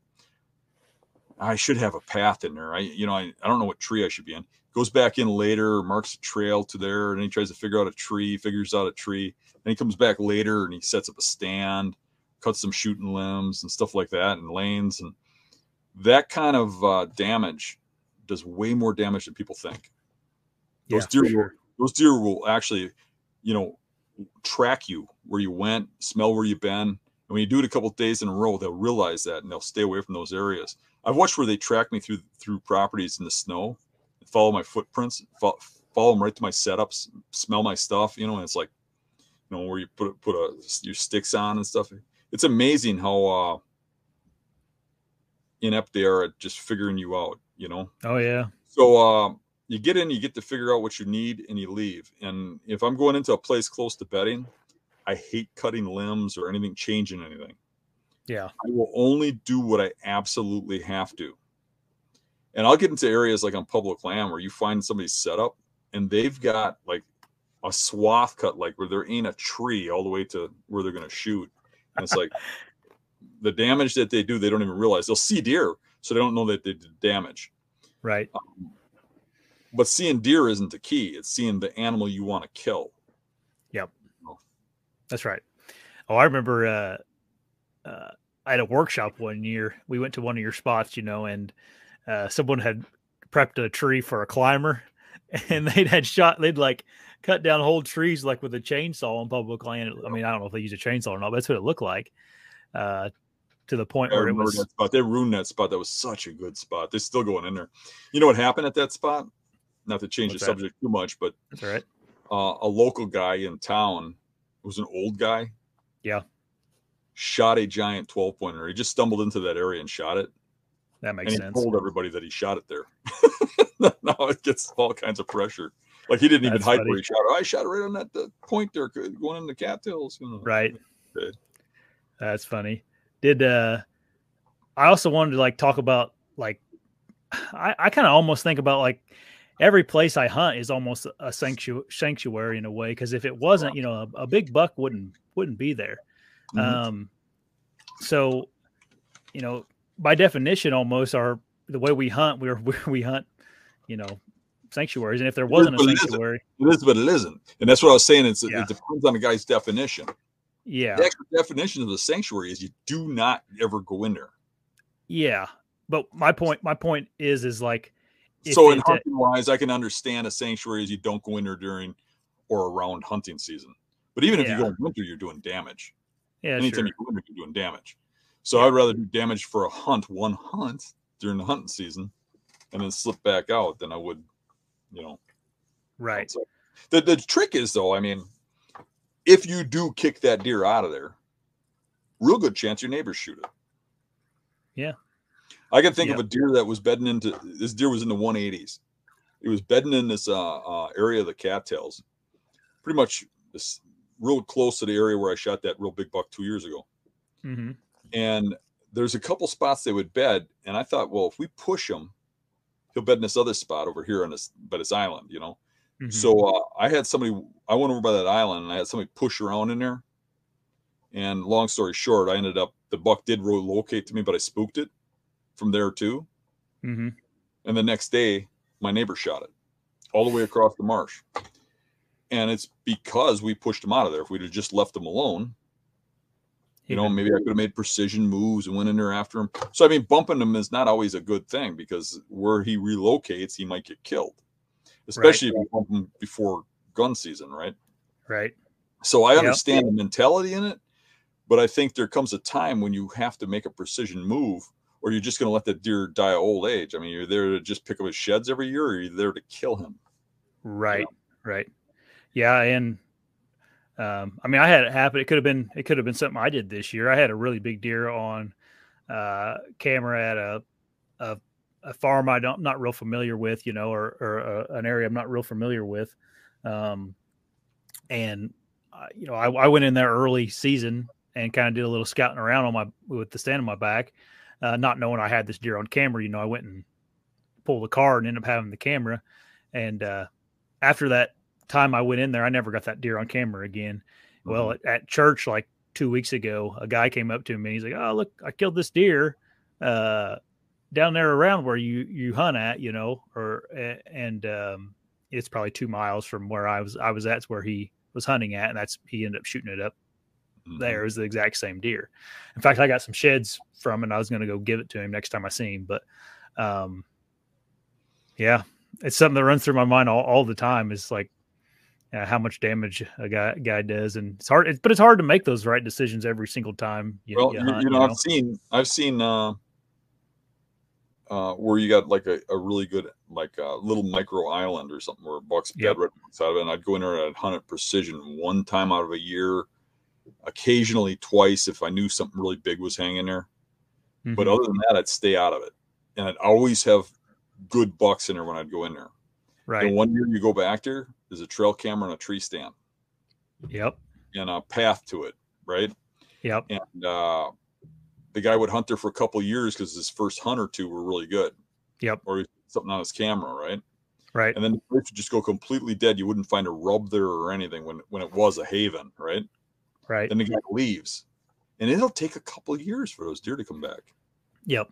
I should have a path in there. I, you know, I, I don't know what tree I should be in. Goes back in later, marks a trail to there, and he tries to figure out a tree, figures out a tree, and he comes back later and he sets up a stand, cuts some shooting limbs and stuff like that, and lanes, and that kind of uh, damage does way more damage than people think those for deer sure. those deer will actually you know track you where you went smell where you've been. And when you do it a couple of days in a row they'll realize that and they'll stay away from those areas. I've watched where they track me through through properties in the snow follow my footprints follow, follow them right to my setups smell my stuff you know and it's like you know where you put put a your sticks on and stuff. It's amazing how uh inept they are at just figuring you out you know? Oh yeah, so uh, you get in, you get to figure out what you need, and you leave. And if I'm going into a place close to bedding, I hate cutting limbs or anything, changing anything. yeah, I will only do what I absolutely have to. And I'll get into areas like on public land where you find somebody's setup and they've got like a swath cut, like where there ain't a tree all the way to where they're going to shoot. And it's like [laughs] the damage that they do, they don't even realize. They'll see deer, so they don't know that they did damage right. Um, but seeing deer isn't the key it's seeing the animal you want to kill That's right. Oh, I remember uh, uh, I had a workshop one year. We went to one of your spots, you know, and uh, someone had prepped a tree for a climber, [laughs] and they'd had shot. They'd like cut down whole trees like with a chainsaw on public land. I mean, I don't know if they use a chainsaw or not, but that's what it looked like. Uh, to the point I where it was that spot they ruined that spot that was such a good spot they're still going in there you know what happened at that spot not to change What's the that? subject too much but right. uh, a local guy in town was an old guy Yeah. shot a giant 12 pointer he just stumbled into that area and shot it That makes and he sense. told everybody that he shot it there [laughs] now it gets all kinds of pressure Like he didn't even That's hype funny. where he shot. Oh, I shot it right on that the point there, going in the cattails. You know. Right. Okay. That's funny. Did uh I also wanted to like talk about like [sighs] I, I kind of almost think about like every place I hunt is almost a sanctuary sanctuary in a way because if it wasn't, you know, a, a big buck wouldn't wouldn't be there. Mhm. Um so you know, by definition almost our the way we hunt, we're [laughs] we hunt, you know, sanctuaries and if there wasn't a but it isn't. sanctuary, It is, but it isn't. And that's what I was saying. It's, Yeah. It depends on the guy's definition. yeah. The actual definition of the sanctuary is you do not ever go in there. Yeah. But my point my point is is like so in hunting wise, I can understand a sanctuary is you don't go in there during or around hunting season. But even if you go in winter, you're doing damage. yeah, Anytime sure. you go in there, you're doing damage. So I'd rather do damage for a hunt, one hunt during the hunting season, and then slip back out than I would, you know. right. outside. The the trick is though, I mean, if you do kick that deer out of there, real good chance your neighbors shoot it. Yeah. I can think of a deer that was bedding into this deer was in the 180s. It was bedding in this uh, uh, area of the cattails, pretty much this real close to the area where I shot that real big buck two years ago. hmm And there's a couple spots they would bed, and I thought, well, if we push him, he'll bed in this other spot over here on this, but it's island, you know. Mm-hmm. So uh, I had somebody. I went over by that island, and I had somebody push around in there. And long story short, I ended up the buck did relocate to me, but I spooked it from there too. hmm And the next day, my neighbor shot it all the way across the marsh. And it's because we pushed him out of there. If we'd have just left him alone, you know, maybe I could have made precision moves and went in there after him. So I mean, bumping him is not always a good thing because where he relocates, he might get killed, especially if you bump him before gun season, right? right. So I Yep. understand the mentality in it, but I think there comes a time when you have to make a precision move, or you're just going to let the deer die of old age. I mean, you're there to just pick up his sheds every year, or you're there to kill him. Right. Right. Yeah. And um, I mean, I had it happen. It could have been, it could have been something I did this year. I had a really big deer on uh, camera at a, a, a farm I don't, not real familiar with, you know, or, or uh an area I'm not real familiar with. Um, and, uh, you know, I, I went in there early season and kind of did a little scouting around on my, with the stand on my back, uh, not knowing I had this deer on camera. You know, I went and pulled the car and ended up having the camera. And, uh, after that time I went in there, I never got that deer on camera again. Well, Mhm. at, at church like two weeks ago, a guy came up to me. He's like, "Oh, look, I killed this deer uh, down there around where you you hunt at, you know, or and um, it's probably two miles from where I was. I was at's where he was hunting at, and that's he ended up shooting it up. There. It was the exact same deer. In fact, I got some sheds from, and I was going to go give it to him next time I see him. But um, yeah, it's something that runs through my mind all, all the time. Is like uh, how much damage a guy guy does, and it's hard. It's, but it's hard to make those right decisions every single time. You, well, you hunt, you know, I've seen, I've seen uh, uh, where you got like a, a really good, like a little micro island or something where bucks bed Yep. right outside of it. And I'd go in there and I'd hunt it precision one time out of a year, occasionally twice if I knew something really big was hanging there. But Mhm. other than that, I'd stay out of it. And I'd always have good bucks in there when I'd go in there. right, And one year you go back there, there's a trail camera and a tree stand yep, and a path to it, right? yep, And uh, the guy would hunt there for a couple of years because his first hunt or two were really good. Yep. Or something on his camera, right? right, And then the place would just go completely dead. You wouldn't find a rub there or anything when when it was a haven, right? Right, Then the guy leaves, and it'll take a couple of years for those deer to come back. yep,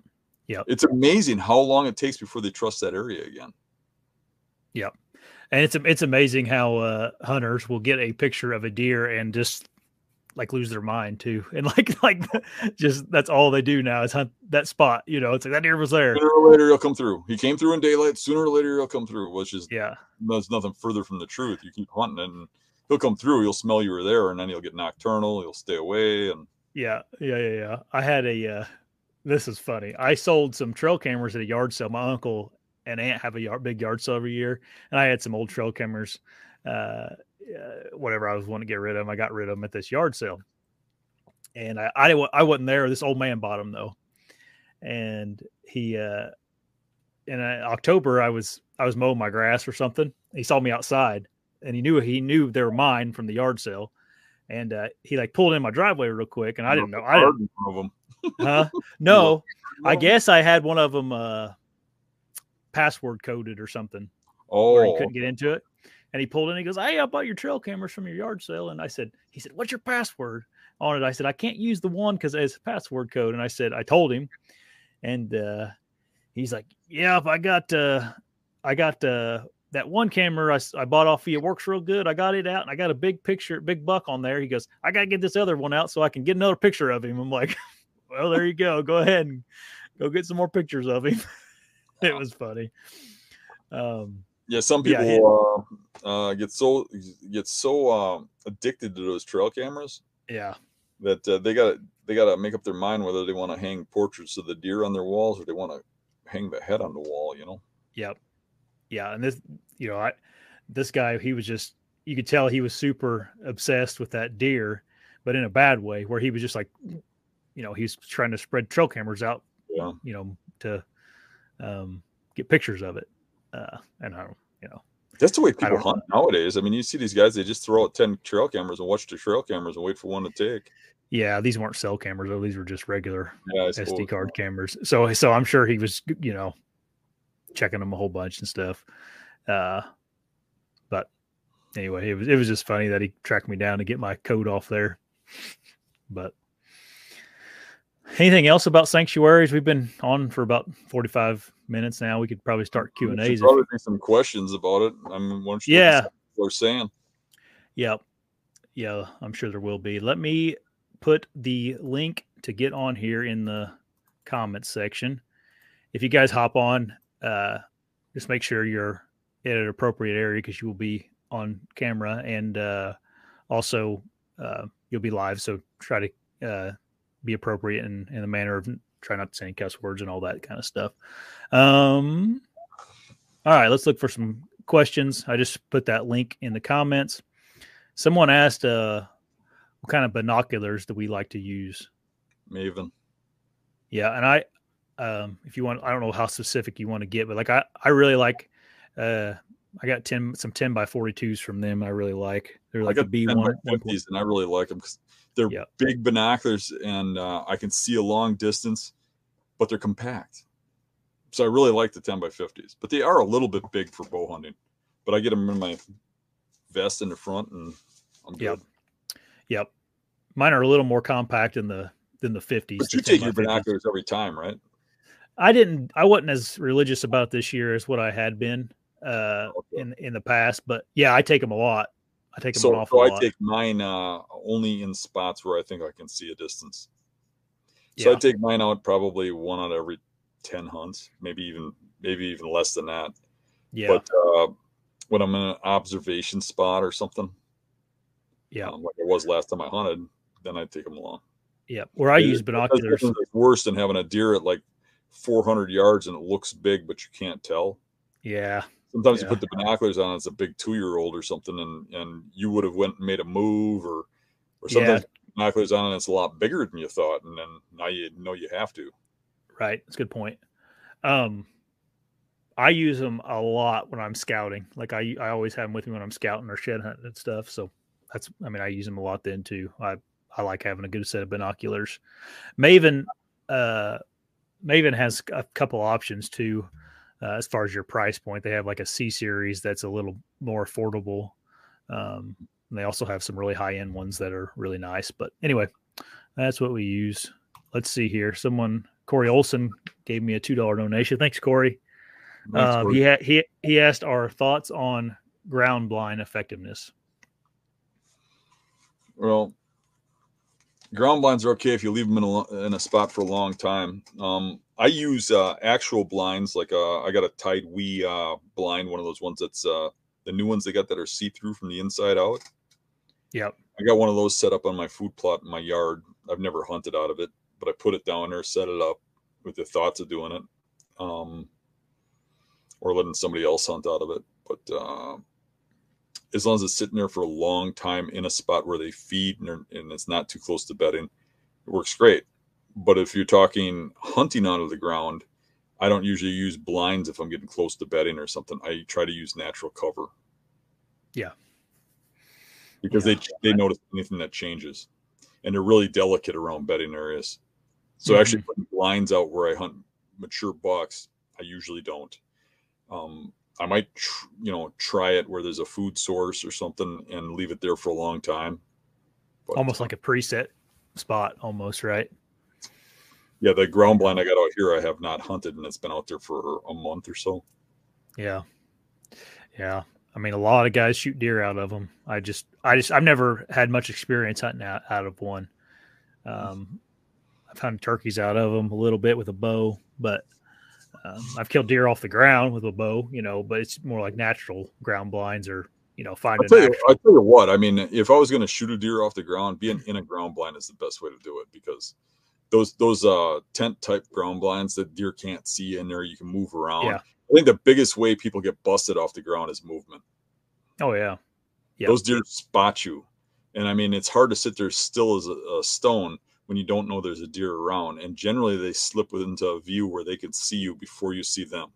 Yep. It's amazing how long it takes before they trust that area again. Yep. And it's it's amazing how uh, hunters will get a picture of a deer and just like lose their mind too, [laughs] and like like just that's all they do now is hunt that spot. You know, it's like that deer was there. Sooner or later, he'll come through. He came through in daylight. Sooner or later, he'll come through, which is Yeah, there's nothing further from the truth. You keep hunting, and he'll come through. He'll smell you were there, and then he'll get nocturnal. He'll stay away, and yeah, yeah, yeah, yeah. I had a. Uh, this is funny. I sold some trail cameras at a yard sale. My uncle and aunt have a yard, big yard sale every year, and I had some old trail cameras. Uh, uh, whatever I was wanting to get rid of, 'em, I got rid of them at this yard sale. And I, I, I wasn't there. This old man bought them though, and he, uh, in uh, October, I was I was mowing my grass or something. He saw me outside, and he knew he knew they were mine from the yard sale, and uh, he like pulled in my driveway real quick, and I didn't know. I didn't. Of them. Huh? [laughs] No, I guess I had one of them uh, password coded or something where he Oh, couldn't get into it. And he pulled in. He goes, "Hey, I bought your trail cameras from your yard sale." And I said, "He said, what's your password on it?" I said, "I can't use the one because it's password code." And I said, "I told him," and uh, he's like, "Yeah, if I got, uh, I got uh, that one camera I, I bought off you. Works real good. I got it out, and I got a big picture, big buck on there." He goes, "I gotta get this other one out so I can get another picture of him." I'm like, [laughs] "Well, there you go. Go ahead and go get some more pictures of him." [laughs] it was funny. Um, yeah. Some Yeah, people uh, uh, get so get so uh, addicted to those trail cameras yeah. that uh, they got they got to make up their mind whether they want to hang portraits of the deer on their walls or they want to hang the head on the wall. You know. Yep. Yeah, and this, you know, I this guy, he was just you could tell he was super obsessed with that deer, but in a bad way, where he was just like, you know, he's trying to spread trail cameras out, Yeah. you know, to um, get pictures of it. Uh, and I don't, you know, That's the way people don't know. hunt nowadays. I mean, you see these guys; they just throw out ten trail cameras and watch the trail cameras and wait for one to take. yeah, these weren't cell cameras though; these were just regular Yeah, SD card cameras. So, so I'm sure he was, you know, checking them a whole bunch and stuff. Uh, but anyway, it was it was just funny that he tracked me down to get my coat off there. But anything else about sanctuaries? We've been on for about 45 minutes now. We could probably start Q and A's. Probably be some questions about it. I mean, why don't you look Yeah. at what people are saying? Yep. Yeah, I'm sure there will be. Let me put the link to get on here in the comments section. If you guys hop on, uh, just make sure you're in an appropriate area because you will be on camera and uh, also uh, you'll be live. So try to uh, be appropriate in, in the manner of try not to say any cuss words and all that kind of stuff. Um, all right, let's look for some questions. I just put that link in the comments. Someone asked, uh, what kind of binoculars do we like to use? Maven. Yeah, and I, um, if you want, I don't know how specific you want to get, but like I, I really like, uh, I got ten some ten by forty twos from them. I really like. They're like a B 10 by one. 50s, and I really like them because they're Yep. big binoculars, and uh, I can see a long distance, but they're compact. So I really like the 10 by 50s, but they are a little bit big for bow hunting. But I get them in my vest in the front, and I'm good. Yep. Yep. Mine are a little more compact than the than the fifties. But you take your binoculars every time, right? I didn't. I wasn't as religious about this year as what I had been uh, Okay. in in the past. But yeah, I take them a lot. I take them So, an awful so I lot. take mine uh, only in spots where I think I can see a distance. So yeah. I take mine out probably one out of every ten hunts, maybe even maybe even less than that. yeah. But uh, when I'm in an observation spot or something, yeah. um, like I was last time I hunted, then I take them along. yeah. Where I It- use binoculars. It's worse than having a deer at like 400 yards and it looks big, but you can't tell. Yeah. Sometimes Yeah. you put the binoculars on, it's a big two year old or something, and and you would have went and made a move, or or Yeah. sometimes binoculars on and it's a lot bigger than you thought, and then now you know you have to. Right. That's a good point. Um, I use them a lot when I'm scouting. Like I, I always have them with me when I'm scouting or shed hunting and stuff. So that's, I mean, I use them a lot then too. I, I like having a good set of binoculars. Maven, uh, Maven has a couple options too, uh, as far as your price point. They have like a C series that's a little more affordable. Um, and they also have some really high end ones that are really nice. But anyway, that's what we use. Let's see here. Someone Corey Olson gave me a two dollar donation. Thanks, Corey. Thanks, Uh, he ha- he he asked our thoughts on ground blind effectiveness. Well, ground blinds are okay if you leave them in a, in a spot for a long time. Um, I use uh, actual blinds, like uh, I got a Tidewe uh, blind, one of those ones that's uh, the new ones they got that are see through from the inside out. Yep. I got one of those set up on my food plot in my yard. I've never hunted out of it, but I put it down there, set it up with the thoughts of doing it, um, or letting somebody else hunt out of it. But uh, as long as it's sitting there for a long time in a spot where they feed and, and it's not too close to bedding, it works great. But if you're talking hunting out of the ground, I don't usually use blinds if I'm getting close to bedding or something. I try to use natural cover. Yeah. Because Yeah. they they notice anything that changes, and they're really delicate around bedding areas. So Mhm. actually putting blinds out where I hunt mature bucks, I usually don't. Um, I might tr- you know try it where there's a food source or something and leave it there for a long time. But, Almost like a preset spot, almost right. yeah, the ground blind I got out here I have not hunted and it's been out there for a month or so. Yeah. Yeah. I mean, a lot of guys shoot deer out of them. I just, I just, I've never had much experience hunting out, out of one. Um, I've hunted turkeys out of them a little bit with a bow, but um, I've killed deer off the ground with a bow, you know, but it's more like natural ground blinds or, you know, finding tell you. I tell you what. I mean, if I was going to shoot a deer off the ground, being in a ground blind is the best way to do it because those those uh tent type ground blinds that deer can't see in there, you can move around. Yeah. I think the biggest way people get busted off the ground is movement. Oh, yeah. Yep. Those deer spot you, and I mean, it's hard to sit there still as a, a stone when you don't know there's a deer around. And generally, they slip into a view where they can see you before you see them.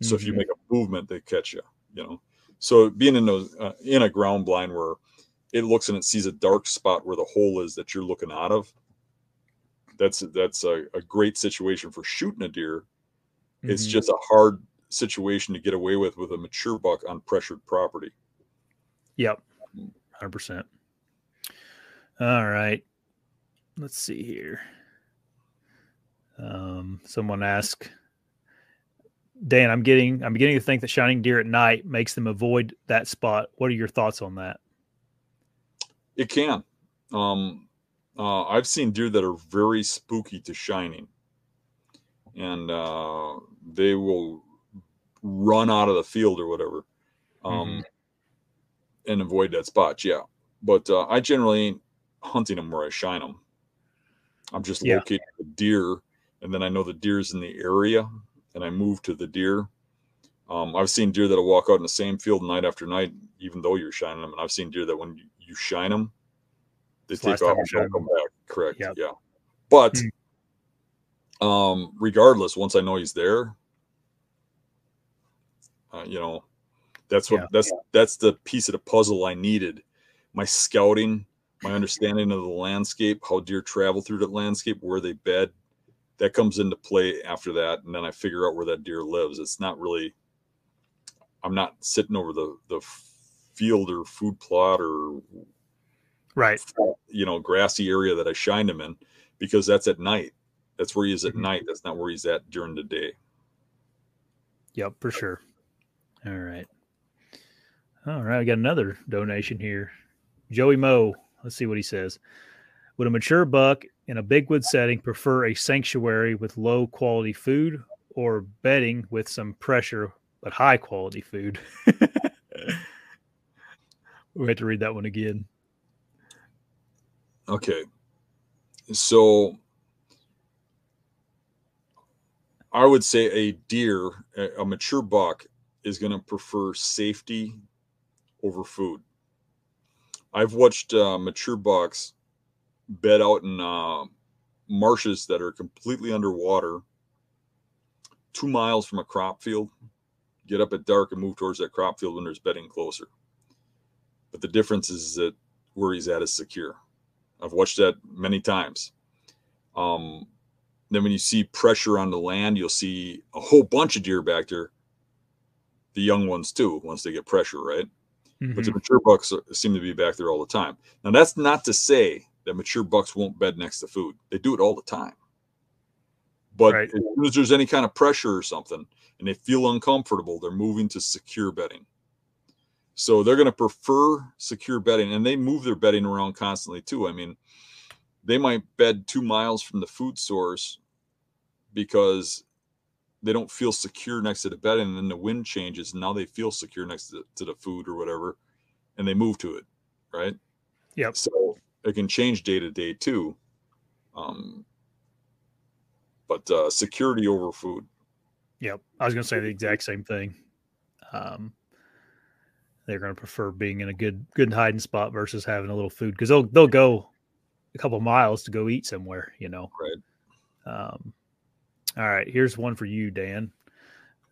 So if you Mhm. make a movement, they catch you. You know. So being in those uh, in a ground blind where it looks and it sees a dark spot where the hole is that you're looking out of. That's that's a, a great situation for shooting a deer. It's Mhm. just a hard situation to get away with with a mature buck on pressured property. Yep. 100%. All right. Let's see here. Um, someone asked Dan, I'm getting I'm beginning to think that shining deer at night makes them avoid that spot. What are your thoughts on that? It can. Um, uh, I've seen deer that are very spooky to shining, and uh, they will run out of the field or whatever, um, and avoid that spot. Yeah, but uh, I generally ain't hunting them where I shine them. I'm just Yeah. locating the deer, and then I know the deer's in the area, and I move to the deer. Um, I've seen deer that'll walk out in the same field night after night, even though you're shining them. And I've seen deer that when you, you shine them, they It's take off and don't come back. Correct. Yep. Yeah. But Hmm. um, regardless, once I know he's there, uh, you know, that's what Yeah. that's that's the piece of the puzzle I needed. My scouting, my understanding of the landscape, how deer travel through the landscape, where they bed, that comes into play after that, and then I figure out where that deer lives. It's not really. I'm not sitting over the the field or food plot or Right. you know grassy area that I shined him in because that's at night. That's where he is at Mhm. night. That's not where he's at during the day. Yep, for sure. All right. All right. I got another donation here. Joey Moe. Let's see what he says. Would a mature buck in a big wood setting prefer a sanctuary with low quality food or bedding with some pressure but high quality food? [laughs] we have to read that one again. Okay. So I would say a deer, a mature buck, is going to prefer safety over food. I've watched uh, mature bucks bed out in uh, marshes that are completely underwater, two miles from a crop field, get up at dark and move towards that crop field when there's bedding closer. But the difference is that where he's at is secure. I've watched that many times. Um, then when you see pressure on the land, you'll see a whole bunch of deer back there. The young ones too, once they get pressure, right? But the Mhm. mature bucks are- seem to be back there all the time. Now that's not to say that mature bucks won't bed next to food. They do it all the time. But Right. as soon as there's any kind of pressure or something, and they feel uncomfortable, they're moving to secure bedding. So they're going to prefer secure bedding, and they move their bedding around constantly too. I mean, they might bed two miles from the food source because they don't feel secure next to the bed and then the wind changes, and now they feel secure next to, to the food or whatever, and they move to it, right? Yep. So it can change day to day too. Um, but uh, security over food. Yep. I was going to say the exact same thing. Um, they're going to prefer being in a good good hiding spot versus having a little food because they'll they'll go a couple miles to go eat somewhere. You know. Right. Um, All right, here's one for you, Dan.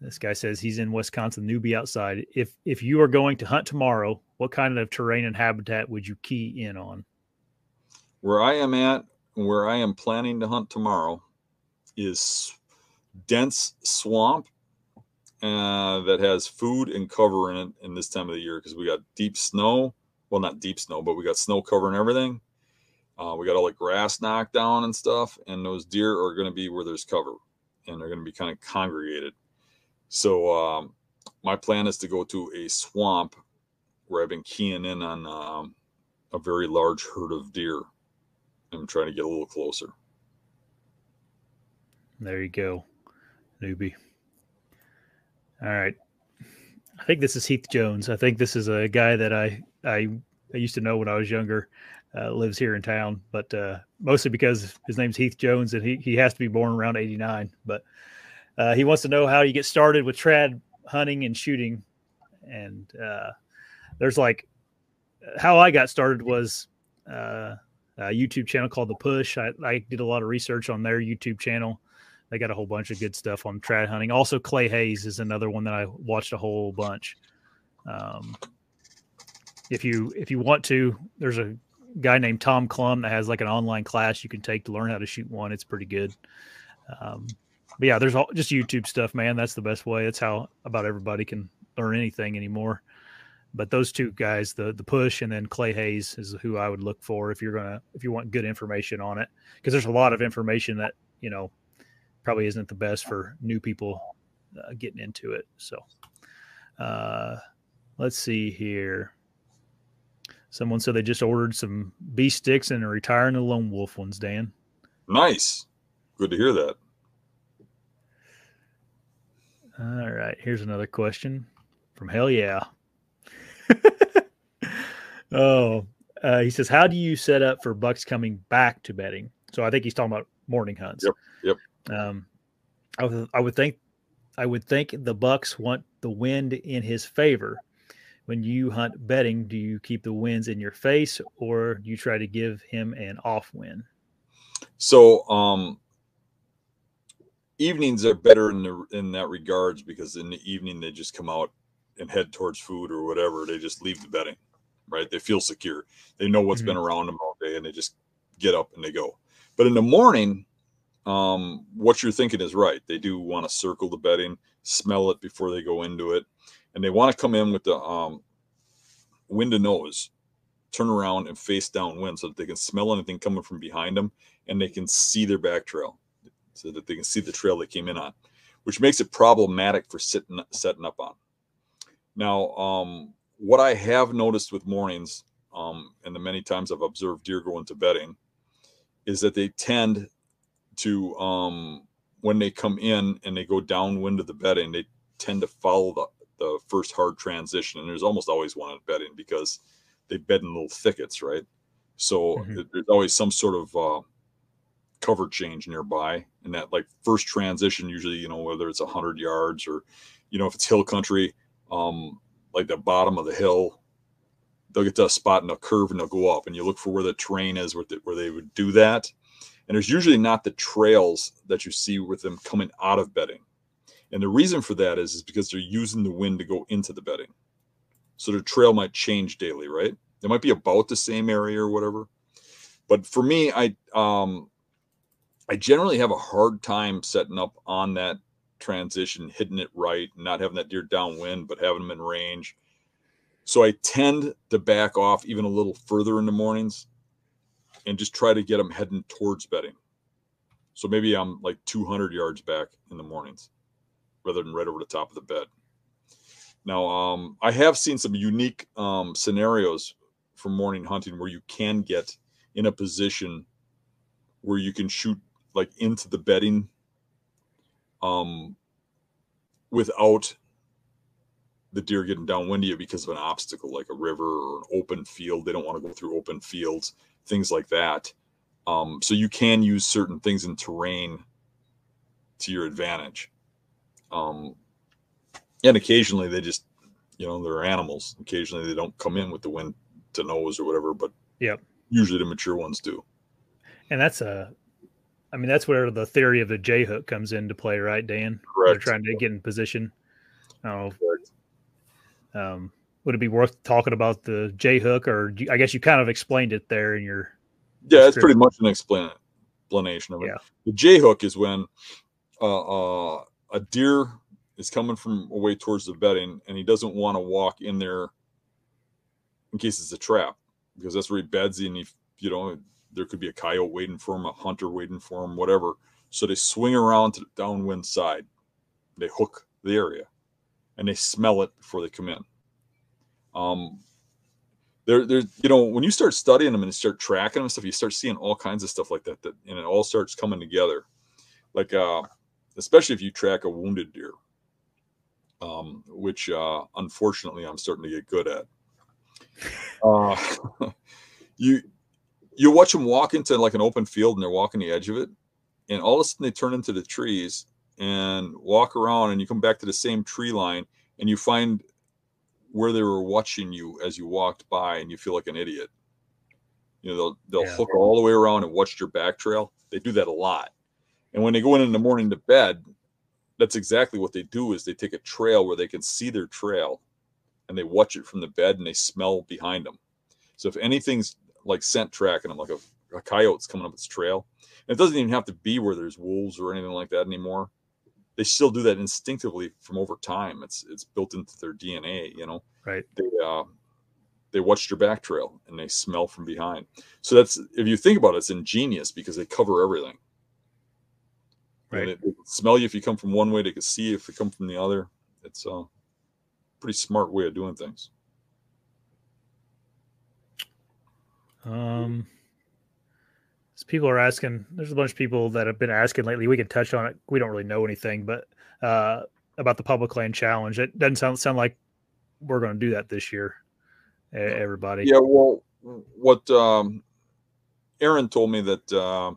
This guy says he's in Wisconsin, newbie outside. If if you are going to hunt tomorrow, what kind of terrain and habitat would you key in on? Where I am at, where I am planning to hunt tomorrow, is dense swamp uh, that has food and cover in it in this time of the year because we got deep snow. Well, not deep snow, but we got snow covering everything. Uh, we got all the grass knocked down and stuff, and those deer are going to be where there's cover, and they're going to be kind of congregated. So um, my plan is to go to a swamp where I've been keying in on um, a very large herd of deer. I'm trying to get a little closer. There you go, newbie. All right. I think this is Heath Jones. I think this is a guy that I I, I used to know when I was younger. Uh, lives here in town, but uh, mostly because his name's Heath Jones and he he has to be born around '89. But uh, he wants to know how you get started with trad hunting and shooting. And uh, there's like how I got started was uh, a YouTube channel called The Push. I, I, did a lot of research on their YouTube channel. They got a whole bunch of good stuff on trad hunting. Also, Clay Hayes is another one that I watched a whole bunch. Um, if you if you want to, there's a guy named Tom Clum that has like an online class you can take to learn how to shoot one. It's pretty good. Um, but yeah, there's all just YouTube stuff, man. That's the best way. That's how about everybody can learn anything anymore. But those two guys, the the push and then Clay Hayes is who I would look for if you're gonna if you want good information on it because there's a lot of information that you know probably isn't the best for new people uh, getting into it. So uh, let's see here. Someone said they just ordered some B sticks and are retiring the lone wolf ones. Dan, nice, good to hear that. All right. Here's another question from Hell Yeah. [laughs] oh, uh, he says, How do you set up for bucks coming back to bedding? So I think he's talking about morning hunts. Yep. Yep. Um, I would, I would think, I would think the bucks want the wind in his favor. When you hunt bedding, do you keep the wins in your face or do you try to give him an off wind? So, um, evenings are better in the in that regards because in the evening they just come out and head towards food or whatever. They just leave the bedding, right? They feel secure. They know what's mm-hmm. been around them all day, and they just get up and they go. But in the morning, um, what you're thinking is right. They do want to circle the bedding, smell it before they go into it, and they want to come in with the um, wind to nose, turn around and face downwind so that they can smell anything coming from behind them and they can see their back trail so that they can see the trail they came in on, which makes it problematic for sitting setting up on. Now, um, what I have noticed with mornings, um, and the many times I've observed deer go into bedding, is that they tend to um, when they come in and they go downwind of the bedding, they tend to follow the, the first hard transition. And there's almost always one in bedding because they bed in little thickets, right? So mm-hmm. there's always some sort of uh, cover change nearby and that like first transition usually you know whether it's 100 yards or you know if it's hill country um like the bottom of the hill they'll get to a spot and they'll curve and they'll go up and you look for where the terrain is where, the, where they would do that and there's usually not the trails that you see with them coming out of bedding and the reason for that is is because they're using the wind to go into the bedding so the trail might change daily right it might be about the same area or whatever but for me i um I generally have a hard time setting up on that transition, hitting it right, not having that deer downwind, but having them in range. So I tend to back off even a little further in the mornings and just try to get them heading towards bedding. So maybe I'm like 200 yards back in the mornings rather than right over the top of the bed. Now, um, I have seen some unique um, scenarios for morning hunting where you can get in a position where you can shoot like into the bedding um without the deer getting downwind of you because of an obstacle like a river or an open field. They don't want to go through open fields things like that. Um, so you can use certain things in terrain to your advantage um, and occasionally they just you know they're animals occasionally they don't come in with the wind to nose or whatever but yep usually the mature ones do and that's a I mean, that's where the theory of the J hook comes into play, right, Dan? Correct. They're trying to get in position. Oh, um, would it be worth talking about the J hook, or do you- I guess you kind of explained it there in your Yeah, it's pretty much an explain- explanation of it. Yeah. The J hook is when uh, uh, a deer is coming from away towards the bedding and he doesn't want to walk in there in case it's a trap because that's where he beds and he, you know, there could be a coyote waiting for him, a hunter waiting for him, whatever. So they swing around to the downwind side. They hook the area and they smell it before they come in. Um, there, there, you know, when you start studying them and you start tracking them and stuff, you start seeing all kinds of stuff like that, that and it all starts coming together. Like, uh, especially if you track a wounded deer, um, which uh, unfortunately I'm starting to get good at. Uh, [laughs] you you watch them walk into like an open field and they're walking the edge of it, and all of a sudden they turn into the trees and walk around, and you come back to the same tree line, and you find where they were watching you as you walked by, and you feel like an idiot. You know, they'll they'll Yeah. hook all the way around and watch your back trail. They do that a lot, and when they go in in the morning to bed, that's exactly what they do. Is they take a trail where they can see their trail, and they watch it from the bed, and they smell behind them. So if anything's like scent tracking them, like a, a coyote's coming up its trail, and it doesn't even have to be where there's wolves or anything like that anymore. They still do that instinctively from over time. It's it's built into their DNA, you know. Right. They uh, they watch your back trail and they smell from behind. So that's if you think about it, it's ingenious because they cover everything. Right. They, they can smell you if you come from one way. They can see you if you come from the other. It's a pretty smart way of doing things. Um, so people are asking. There's a bunch of people that have been asking lately. We can touch on it. We don't really know anything, but uh, about the public land challenge. It doesn't sound sound like we're going to do that this year. Everybody. Yeah, well, what um, Aaron told me that uh,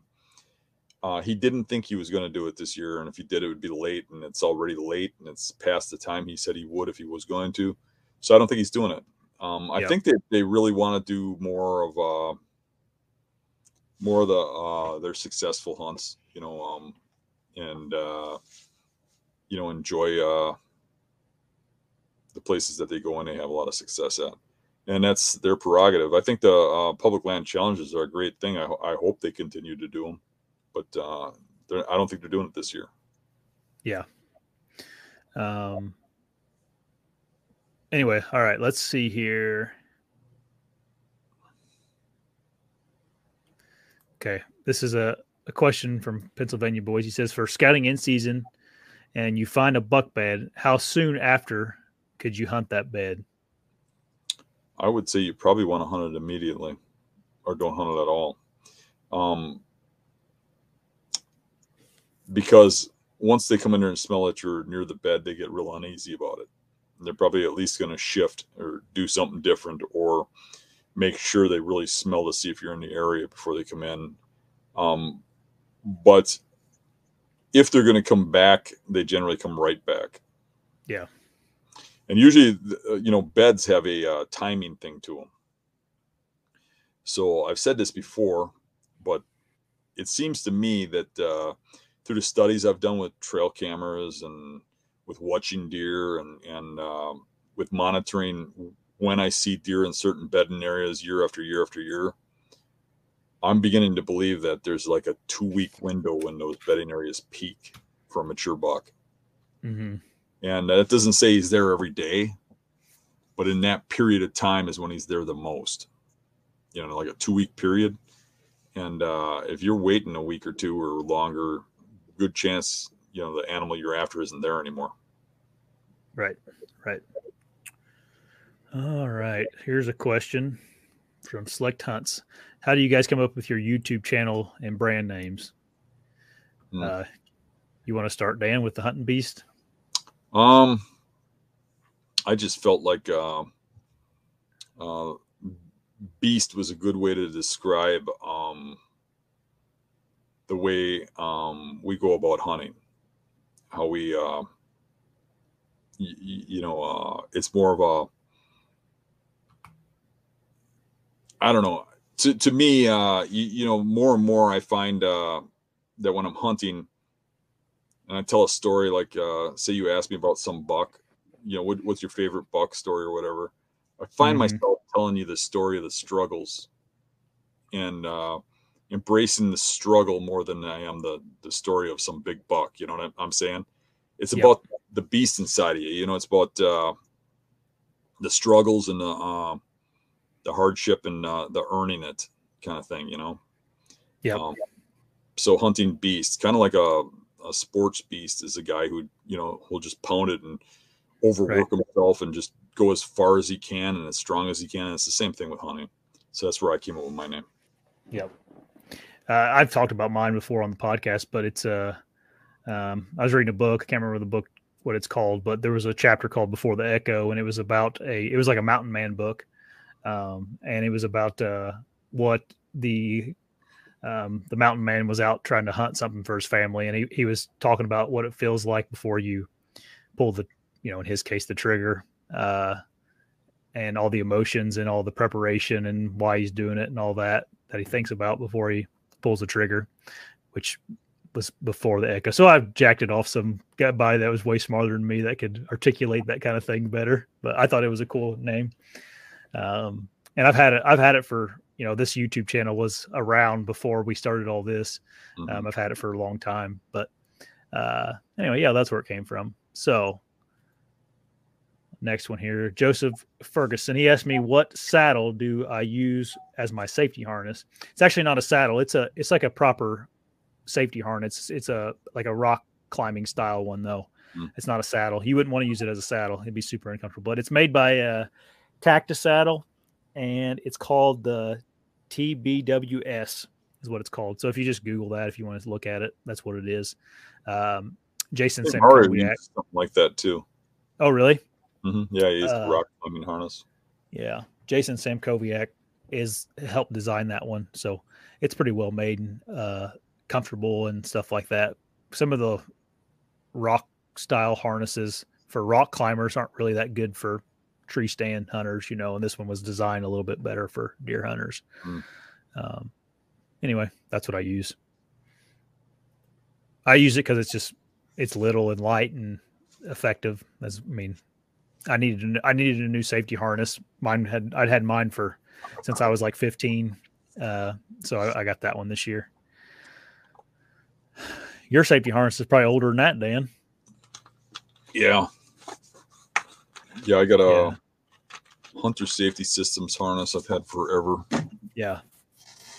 uh, he didn't think he was going to do it this year, and if he did, it would be late, and it's already late, and it's past the time he said he would if he was going to. So I don't think he's doing it. Um, I Yeah. think they, they really want to do more of uh, more of the uh, their successful hunts, you know, um, and uh, you know enjoy uh, the places that they go and they have a lot of success at and that's their prerogative. I think the uh, public land challenges are a great thing. I, ho- I hope they continue to do them, but uh, I don't think they're doing it this year. Yeah. Um. Anyway, all right. Let's see here. Okay, this is a, a question from Pennsylvania boys. He says, for scouting in season, and you find a buck bed, how soon after could you hunt that bed? I would say you probably want to hunt it immediately, or don't hunt it at all, um, because once they come in there and smell that you're near the bed, they get real uneasy about it. They're probably at least going to shift or do something different, or make sure they really smell to see if you're in the area before they come in. Um, but if they're going to come back, they generally come right back. Yeah. And usually, uh, you know, beds have a uh, timing thing to them. So I've said this before, but it seems to me that uh, through the studies I've done with trail cameras and with watching deer and and um, with monitoring when I see deer in certain bedding areas year after year after year, I'm beginning to believe that there's like a two week window when those bedding areas peak for a mature buck. Mm-hmm. And that doesn't say he's there every day, but in that period of time is when he's there the most. You know, like a two week period. And uh, if you're waiting a week or two or longer, good chance, you know, the animal you're after isn't there anymore. Right, right. All right. Here's a question from Select Hunts. How do you guys come up with your YouTube channel and brand names? Hmm. Uh, you want to start, Dan, with the Hunting Beast? Um, I just felt like uh, uh, beast was a good way to describe um, the way um, we go about hunting. How we, uh, y- you know, uh, it's more of a, I don't know. To to me, uh, you, you know, more and more I find uh, that when I'm hunting, and I tell a story like, uh, say you ask me about some buck, you know, what, what's your favorite buck story or whatever. I find Mhm. myself telling you the story of the struggles, and uh, embracing the struggle more than I am the the story of some big buck. You know what I'm- saying? It's about the beast inside of you. You know, it's about uh, the struggles and the uh, the hardship and uh, the earning it kind of thing. You know. Yep. Um, so hunting beasts, kind of like a, a sports beast, is a guy who you know will just pound it and overwork himself and just go as far as he can and as strong as he can. And it's the same thing with hunting. So that's where I came up with my name. Yep. Uh, I've talked about mine before on the podcast, but it's uh, um, I was reading a book. I can't remember the book what it's called, but there was a chapter called Before the Echo, and it was about a. It was like a mountain man book, um, and it was about uh, what the um, the mountain man was out trying to hunt something for his family, and he he was talking about what it feels like before you pull the, you know, in his case, the trigger. Uh, and all the emotions and all the preparation and why he's doing it and all that that he thinks about before he pulls the trigger, which was before the echo. So I've jacked it off some guy that was way smarter than me that could articulate that kind of thing better. But I thought it was a cool name. Um, and I've had it. I've had it for you know this YouTube channel was around before we started all this. Mhm. Um, I've had it for a long time, but uh, anyway, yeah, that's where it came from. So next one here, Joseph Ferguson. He asked me what saddle do I use as my safety harness. It's actually not a saddle. It's a it's like a proper safety harness. It's it's a like a rock climbing style one though. Hmm. It's not a saddle. You wouldn't want to use it as a saddle. It'd be super uncomfortable. But it's made by uh, Cactus Saddle, and it's called the TBWS is what it's called. So if you just Google that, if you want to look at it, that's what it is. Um, Jason Mario something like that too. Oh, really? Hmm Yeah, he used Uh, rock climbing harness. Yeah, Jason Samkoviak is helped design that one, so it's pretty well made and uh, comfortable and stuff like that. Some of the rock style harnesses for rock climbers aren't really that good for tree stand hunters, you know, and this one was designed a little bit better for deer hunters. Hmm. Um, anyway, that's what I use. I use it because it's just it's little and light and effective. As I mean, I needed I needed a new safety harness. Mine had I'd had mine for since I was like 15, uh, so I, I got that one this year. Your safety harness is probably older than that, Dan. Yeah. Yeah, I got a Yeah. hunter safety systems harness I've had forever. Yeah,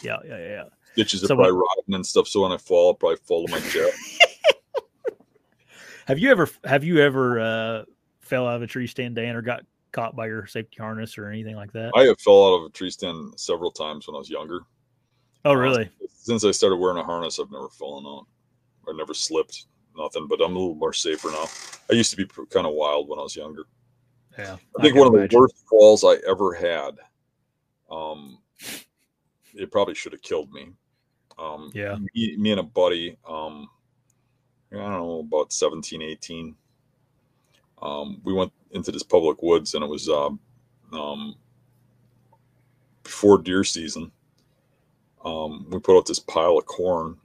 yeah, yeah, yeah. Stitches are So probably what- rotten and stuff. So when I fall, I'll probably fall to my [laughs] chest. Have you ever have you ever uh, fell out of a tree stand, Dan, or got caught by your safety harness or anything like that? I have fell out of a tree stand several times when I was younger. oh, really? Since I started wearing a harness, I've never fallen out. I never slipped, nothing. But I'm a little more safer now. I used to be kind of wild when I was younger. Yeah. I think can one of the worst falls I ever had. Um, it probably should have killed me. Um, Yeah. Me, me and a buddy. Um, I don't know about 17, 18. Um, we went into this public woods, and it was um, um, before deer season. Um, we put out this pile of corn,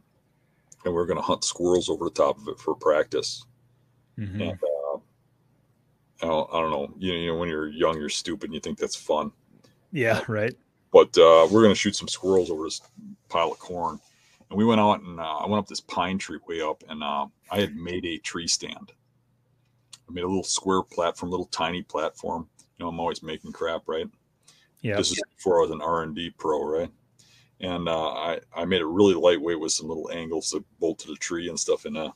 and we are going to hunt squirrels over the top of it for practice. Mhm. And uh, I, don't, I don't know. You, you know, when you're young, you're stupid, and you think that's fun. Yeah. Right. But uh, we're gonna shoot some squirrels over this pile of corn, and we went out and uh, I went up this pine tree way up, and uh, I had made a tree stand. I made a little square platform, little tiny platform. You know, I'm always making crap, right? Yeah. This is before I was an R and D pro, right? And uh, I I made it really lightweight with some little angles that bolt to the tree and stuff. And uh,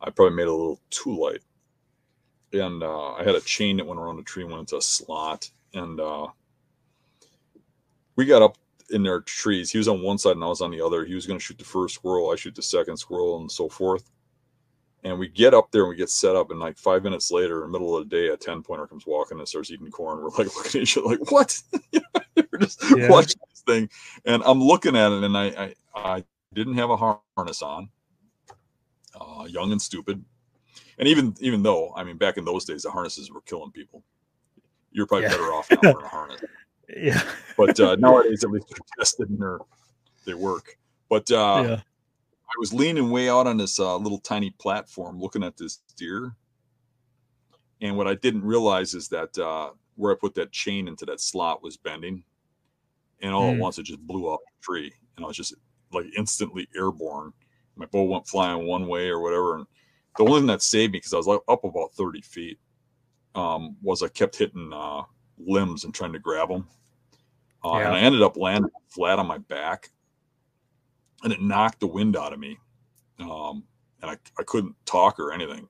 I probably made it a little too light. And uh, I had a chain that went around the tree and went into a slot. And uh, we got up in their trees. He was on one side and I was on the other. He was going to shoot the first squirrel. I shoot the second squirrel and so forth. And we get up there and we get set up. And like five minutes later, in the middle of the day, a 10 pointer comes walking and starts eating corn. We're like [laughs] looking at each other like, what? [laughs] [laughs] We're just Yeah. watching this thing. And I'm looking at it and I, I, I didn't have a harness on, uh, young and stupid. And even even though, I mean, back in those days, the harnesses were killing people. You're probably Yeah. better off now wearing a harness Yeah. but uh, nowadays at least they're tested and they work. But uh, yeah. I was leaning way out on this uh, little tiny platform looking at this deer. And what I didn't realize is that uh, where I put that chain into that slot was bending. And all at Mm. once it just blew off the tree. And I was just like instantly airborne. My bow went flying one way or whatever. And the only thing that saved me, because I was like up about 30 feet, um, was I kept hitting uh, limbs and trying to grab them. Uh, And I ended up landing flat on my back. And it knocked the wind out of me um, and I, I couldn't talk or anything.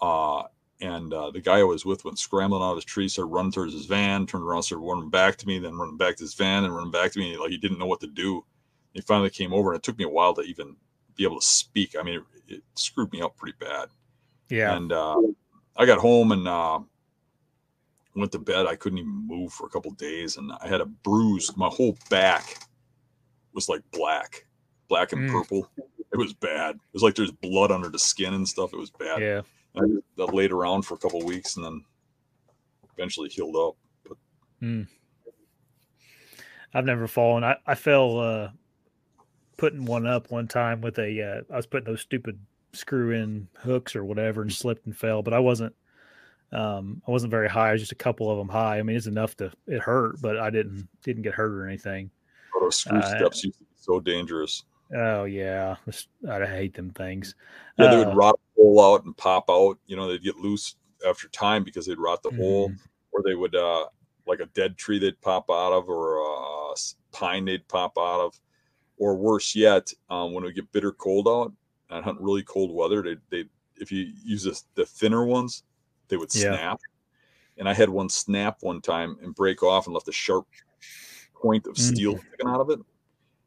Uh, and uh, the guy I was with went scrambling out of his tree, started running towards his van, turned around, started running back to me, then running back to his van and running back to me. Like he didn't know what to do. He finally came over, and it took me a while to even be able to speak. I mean, it, it screwed me up pretty bad. Yeah. And uh, I got home and uh, went to bed. I couldn't even move for a couple days, and I had a bruise. My whole back was like black, black and Mm. purple. It was bad. It was like there's blood under the skin and stuff. It was bad. Yeah. I, I laid around for a couple weeks and then eventually healed up. But I've never fallen. I, I fell uh, putting one up one time with a. Uh, I was putting those stupid screw in hooks or whatever and slipped and fell, but I wasn't. Um, I wasn't very high. I was just a couple of them high. I mean, it's enough to it hurt, but I didn't didn't get hurt or anything. Those screw Uh, steps used to be so dangerous. Oh yeah, I hate them things. Yeah, they Uh, would rot a hole out and pop out. You know, they'd get loose after time because they'd rot the hole, Mhm. or they would uh like a dead tree they'd pop out of, or a pine they'd pop out of, or worse yet, um, when it would get bitter cold out and hunt really cold weather, they they if you use this, the thinner ones, they would Yeah. snap. And I had one snap one time and break off and left a sharp point of steel sticking out of it,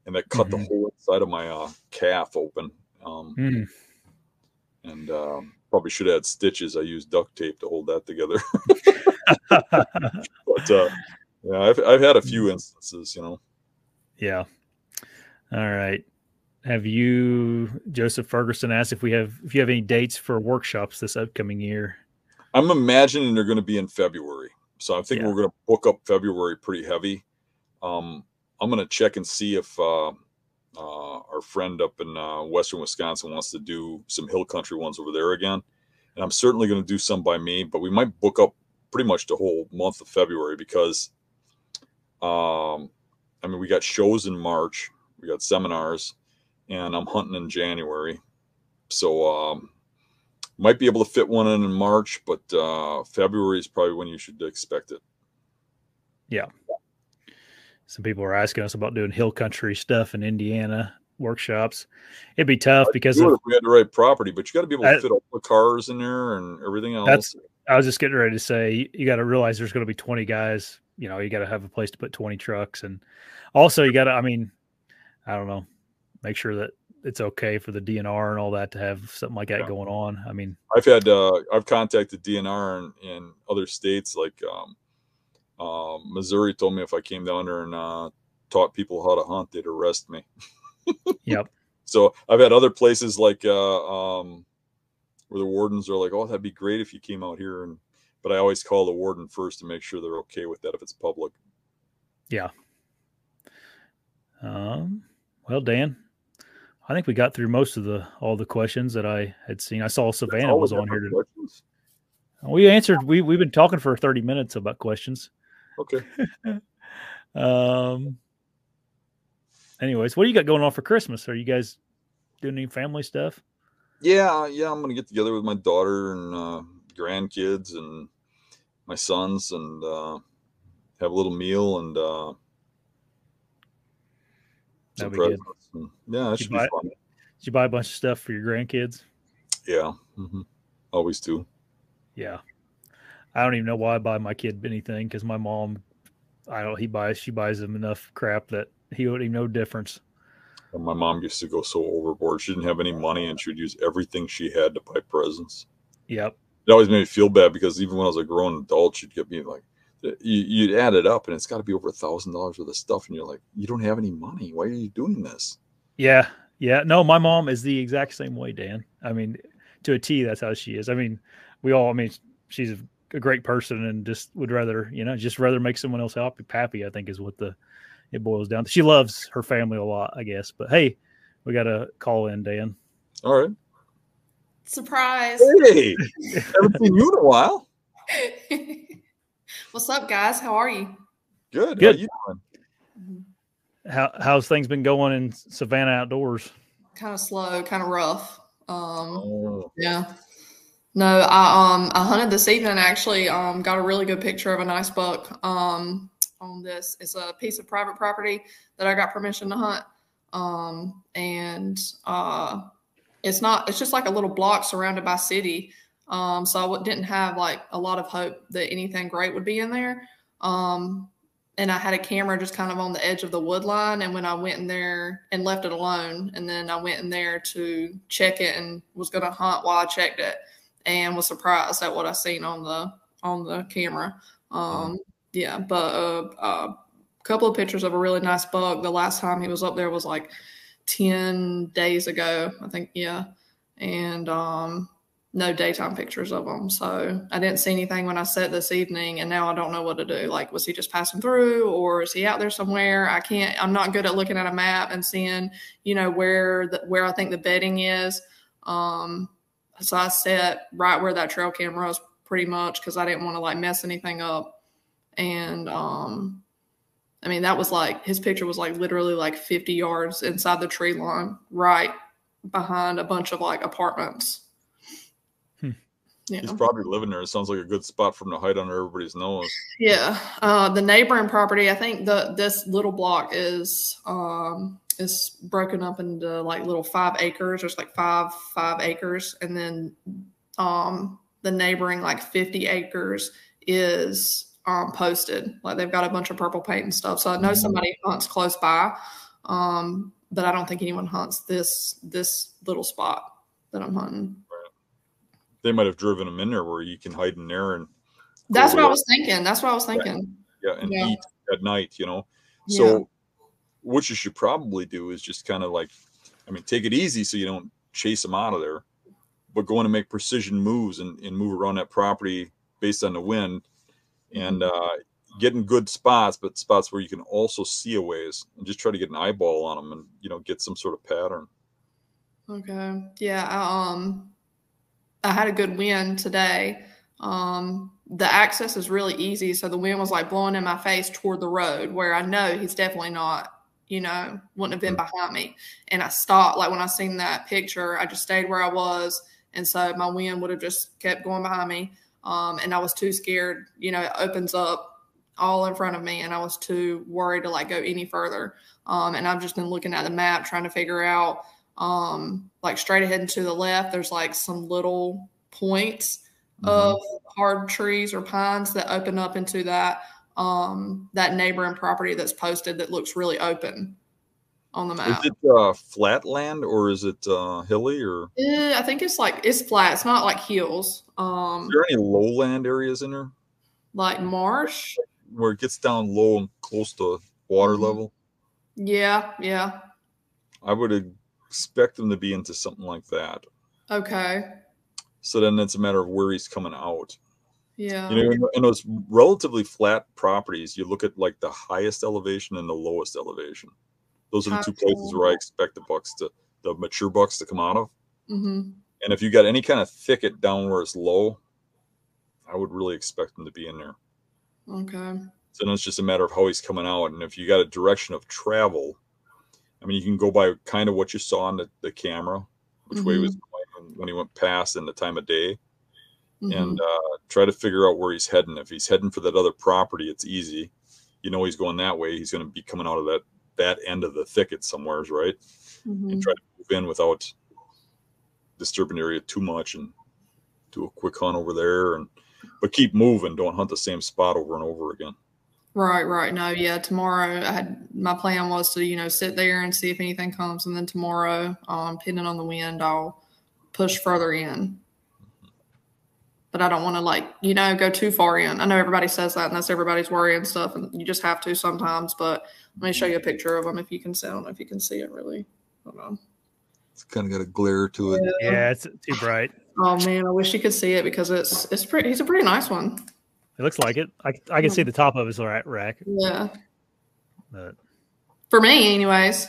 and that cut the Mhm. whole inside of my uh, calf open. Um, Mm. and um, probably should have had stitches. I used duct tape to hold that together. [laughs] but uh, yeah, I've I've had a few instances, you know. yeah. All right. Have you, Joseph Ferguson, asked if we have if you have any dates for workshops this upcoming year? I'm imagining they're going to be in February, so I think Yeah. we're going to book up February pretty heavy. Um, I'm going to check and see if uh, uh, our friend up in uh, Western Wisconsin wants to do some hill country ones over there again, and I'm certainly going to do some by me. But we might book up pretty much the whole month of February because, um, I mean, we got shows in March, we got seminars, and I'm hunting in January, so um, might be able to fit one in in March, but uh, February is probably when you should expect it. Some people are asking us about doing hill country stuff in Indiana workshops. It'd be tough because of, if we had the right property, but you got to be able to fit all the cars in there and everything else. That's- I was just getting ready to say you got to realize there's going to be 20 guys. You know, you got to have a place to put 20 trucks, and also you got to. I mean, I don't know, make sure that it's okay for the DNR and all that to have something like that Yeah. going on. I mean, I've had uh, I've contacted DNR in, in other states like um, uh, Missouri. Told me if I came down there and uh, taught people how to hunt, they'd arrest me. [laughs] Yep. So I've had other places like uh, um, where the wardens are like, "Oh, that'd be great if you came out here," and but I always call the warden first to make sure they're okay with that if it's public. Yeah. Um, well, Dan, I think we got through most of the all the questions that I had seen. I saw Savannah was on here. We answered. We we've been talking for 30 minutes about questions. Okay. [laughs] Um. Anyways, what do you got going on for Christmas? Are you guys doing any family stuff? Yeah, yeah, I'm gonna get together with my daughter and uh, grandkids and my sons and uh, have a little meal and uh, some be presents. And, yeah, that should be buy- fun. Did you buy a bunch of stuff for your grandkids? Yeah, hmm always do. Yeah. I don't even know why I buy my kid anything because my mom, I don't. He buys. She buys him enough crap that he wouldn't even know difference. And my mom used to go so overboard. She didn't have any money, and she would use everything she had to buy presents. Yep. It always made me feel bad because even when I was a grown adult, she'd get me like, you, you'd add it up, and it's got to be over a thousand dollars worth of stuff, and you're like, you don't have any money. Why are you doing this? Yeah. Yeah. No, my mom is the exact same way, Dan. I mean, to a T, that's how she is. I mean, we all. I mean, she's a, a great person and just would rather, you know, just rather make someone else happy. Happy, I think, is what the it boils down to. She loves her family a lot, I guess. But hey, We got a call in, Dan. All right. Surprise. Hey, [laughs] haven't seen you in a while. [laughs] What's up, guys? How are you? Good. Good. How you doing? How how's things been going in Savannah outdoors? Kind of slow, kind of rough. Um, Oh, yeah. No, I um I hunted this evening. Actually, um, got a really good picture of a nice buck. Um, on this, it's a piece of private property that I got permission to hunt. Um, and uh, it's not. It's just like a little block surrounded by city. Um, so I didn't have like a lot of hope that anything great would be in there. Um, and I had a camera just kind of on the edge of the wood line. And when I went in there and left it alone, and then I went in there to check it and was going to hunt while I checked it, and was surprised at what I seen on the on the camera. Um, yeah, but uh, uh, a couple of pictures of a really nice bug. The last time he was up there was like ten days ago, I think. Yeah, and um, no daytime pictures of him. So I didn't see anything when I set this evening, and now I don't know what to do. Like, was he just passing through, or is he out there somewhere? I can't. I'm not good at looking at a map and seeing, you know, where the, where I think the bedding is. Um, so I set right where that trail camera was, pretty much, because I didn't want to like mess anything up. And um, I mean, that was like his picture was like literally like 50 yards inside the tree line, right behind a bunch of like apartments. Hmm. Yeah. he's probably living there. It sounds like a good spot for him to hide under everybody's nose. Yeah, uh, the neighboring property. I think the this little block is um, is broken up into like little five acres. There's like five five acres, and then um, the neighboring like fifty acres is um, posted. Like they've got a bunch of purple paint and stuff. So I know somebody hunts close by, um, but I don't think anyone hunts this this little spot that I'm hunting. They might have driven him in there where you can hide in there and That's what I was thinking. That's what I was thinking. yeah, and Yeah. eat at night, you know. Yeah. So what you should probably do is just kind of like I mean, take it easy so you don't chase them out of there, but going to make precision moves and, and move around that property based on the wind and Mm-hmm. uh getting good spots, but spots where you can also see a ways and just try to get an eyeball on them and you know get some sort of pattern. Okay. Yeah. I, um, I had a good wind today. Um, the access is really easy, so the wind was like blowing in my face toward the road, where I know he's definitely not. You know, wouldn't have been behind me. And I stopped. Like when I seen that picture, I just stayed where I was, and so my wind would have just kept going behind me. Um, and I was too scared. You know, it opens up all in front of me, and I was too worried to like go any further. Um, and I've just been looking at the map, trying to figure out um like straight ahead and to the left there's like some little points Mhm. of hard trees or pines that open up into that um that neighboring property that's posted that looks really open on the map Is it uh, flat land or is it uh, hilly or Eh, i think it's like it's flat it's not like hills um is there any lowland areas in there like marsh where it gets down low and close to water Mhm. level? yeah yeah I would expect them to be into something like that. okay So then it's a matter of where he's coming out. Yeah You know, in, in those relatively flat properties, you look at like the highest elevation and the lowest elevation. Those are the two places where I expect the bucks to, the mature bucks to come out of. hmm And if you got any kind of thicket down where it's low, I would really expect them to be in there. okay So then it's just a matter of how he's coming out. And if you got a direction of travel, I mean, you can go by kind of what you saw on the, the camera, which way he was going when he went past and the time of day, Mhm. and uh, try to figure out where he's heading. If he's heading for that other property, it's easy. You know he's going that way. He's going to be coming out of that that end of the thicket somewheres, right? Mhm. And try to move in without disturbing the area too much and do a quick hunt over there and but keep moving. Don't hunt the same spot over and over again. Right, right. No, yeah. Tomorrow, I had my plan was to you know sit there and see if anything comes, and then tomorrow, um, depending on the wind, I'll push further in. But I don't want to like you know go too far in. I know everybody says that, and that's everybody's worry and stuff, and you just have to sometimes. But let me show you a picture of them if you can see. I don't know if you can see it really. Hold on. It's kind of got a glare to it. Yeah, it's too bright. Oh man, I wish you could see it because it's it's pretty. He's a pretty nice one. It looks like it. I, I can see the top of his ra- rack. Yeah, But for me, anyways.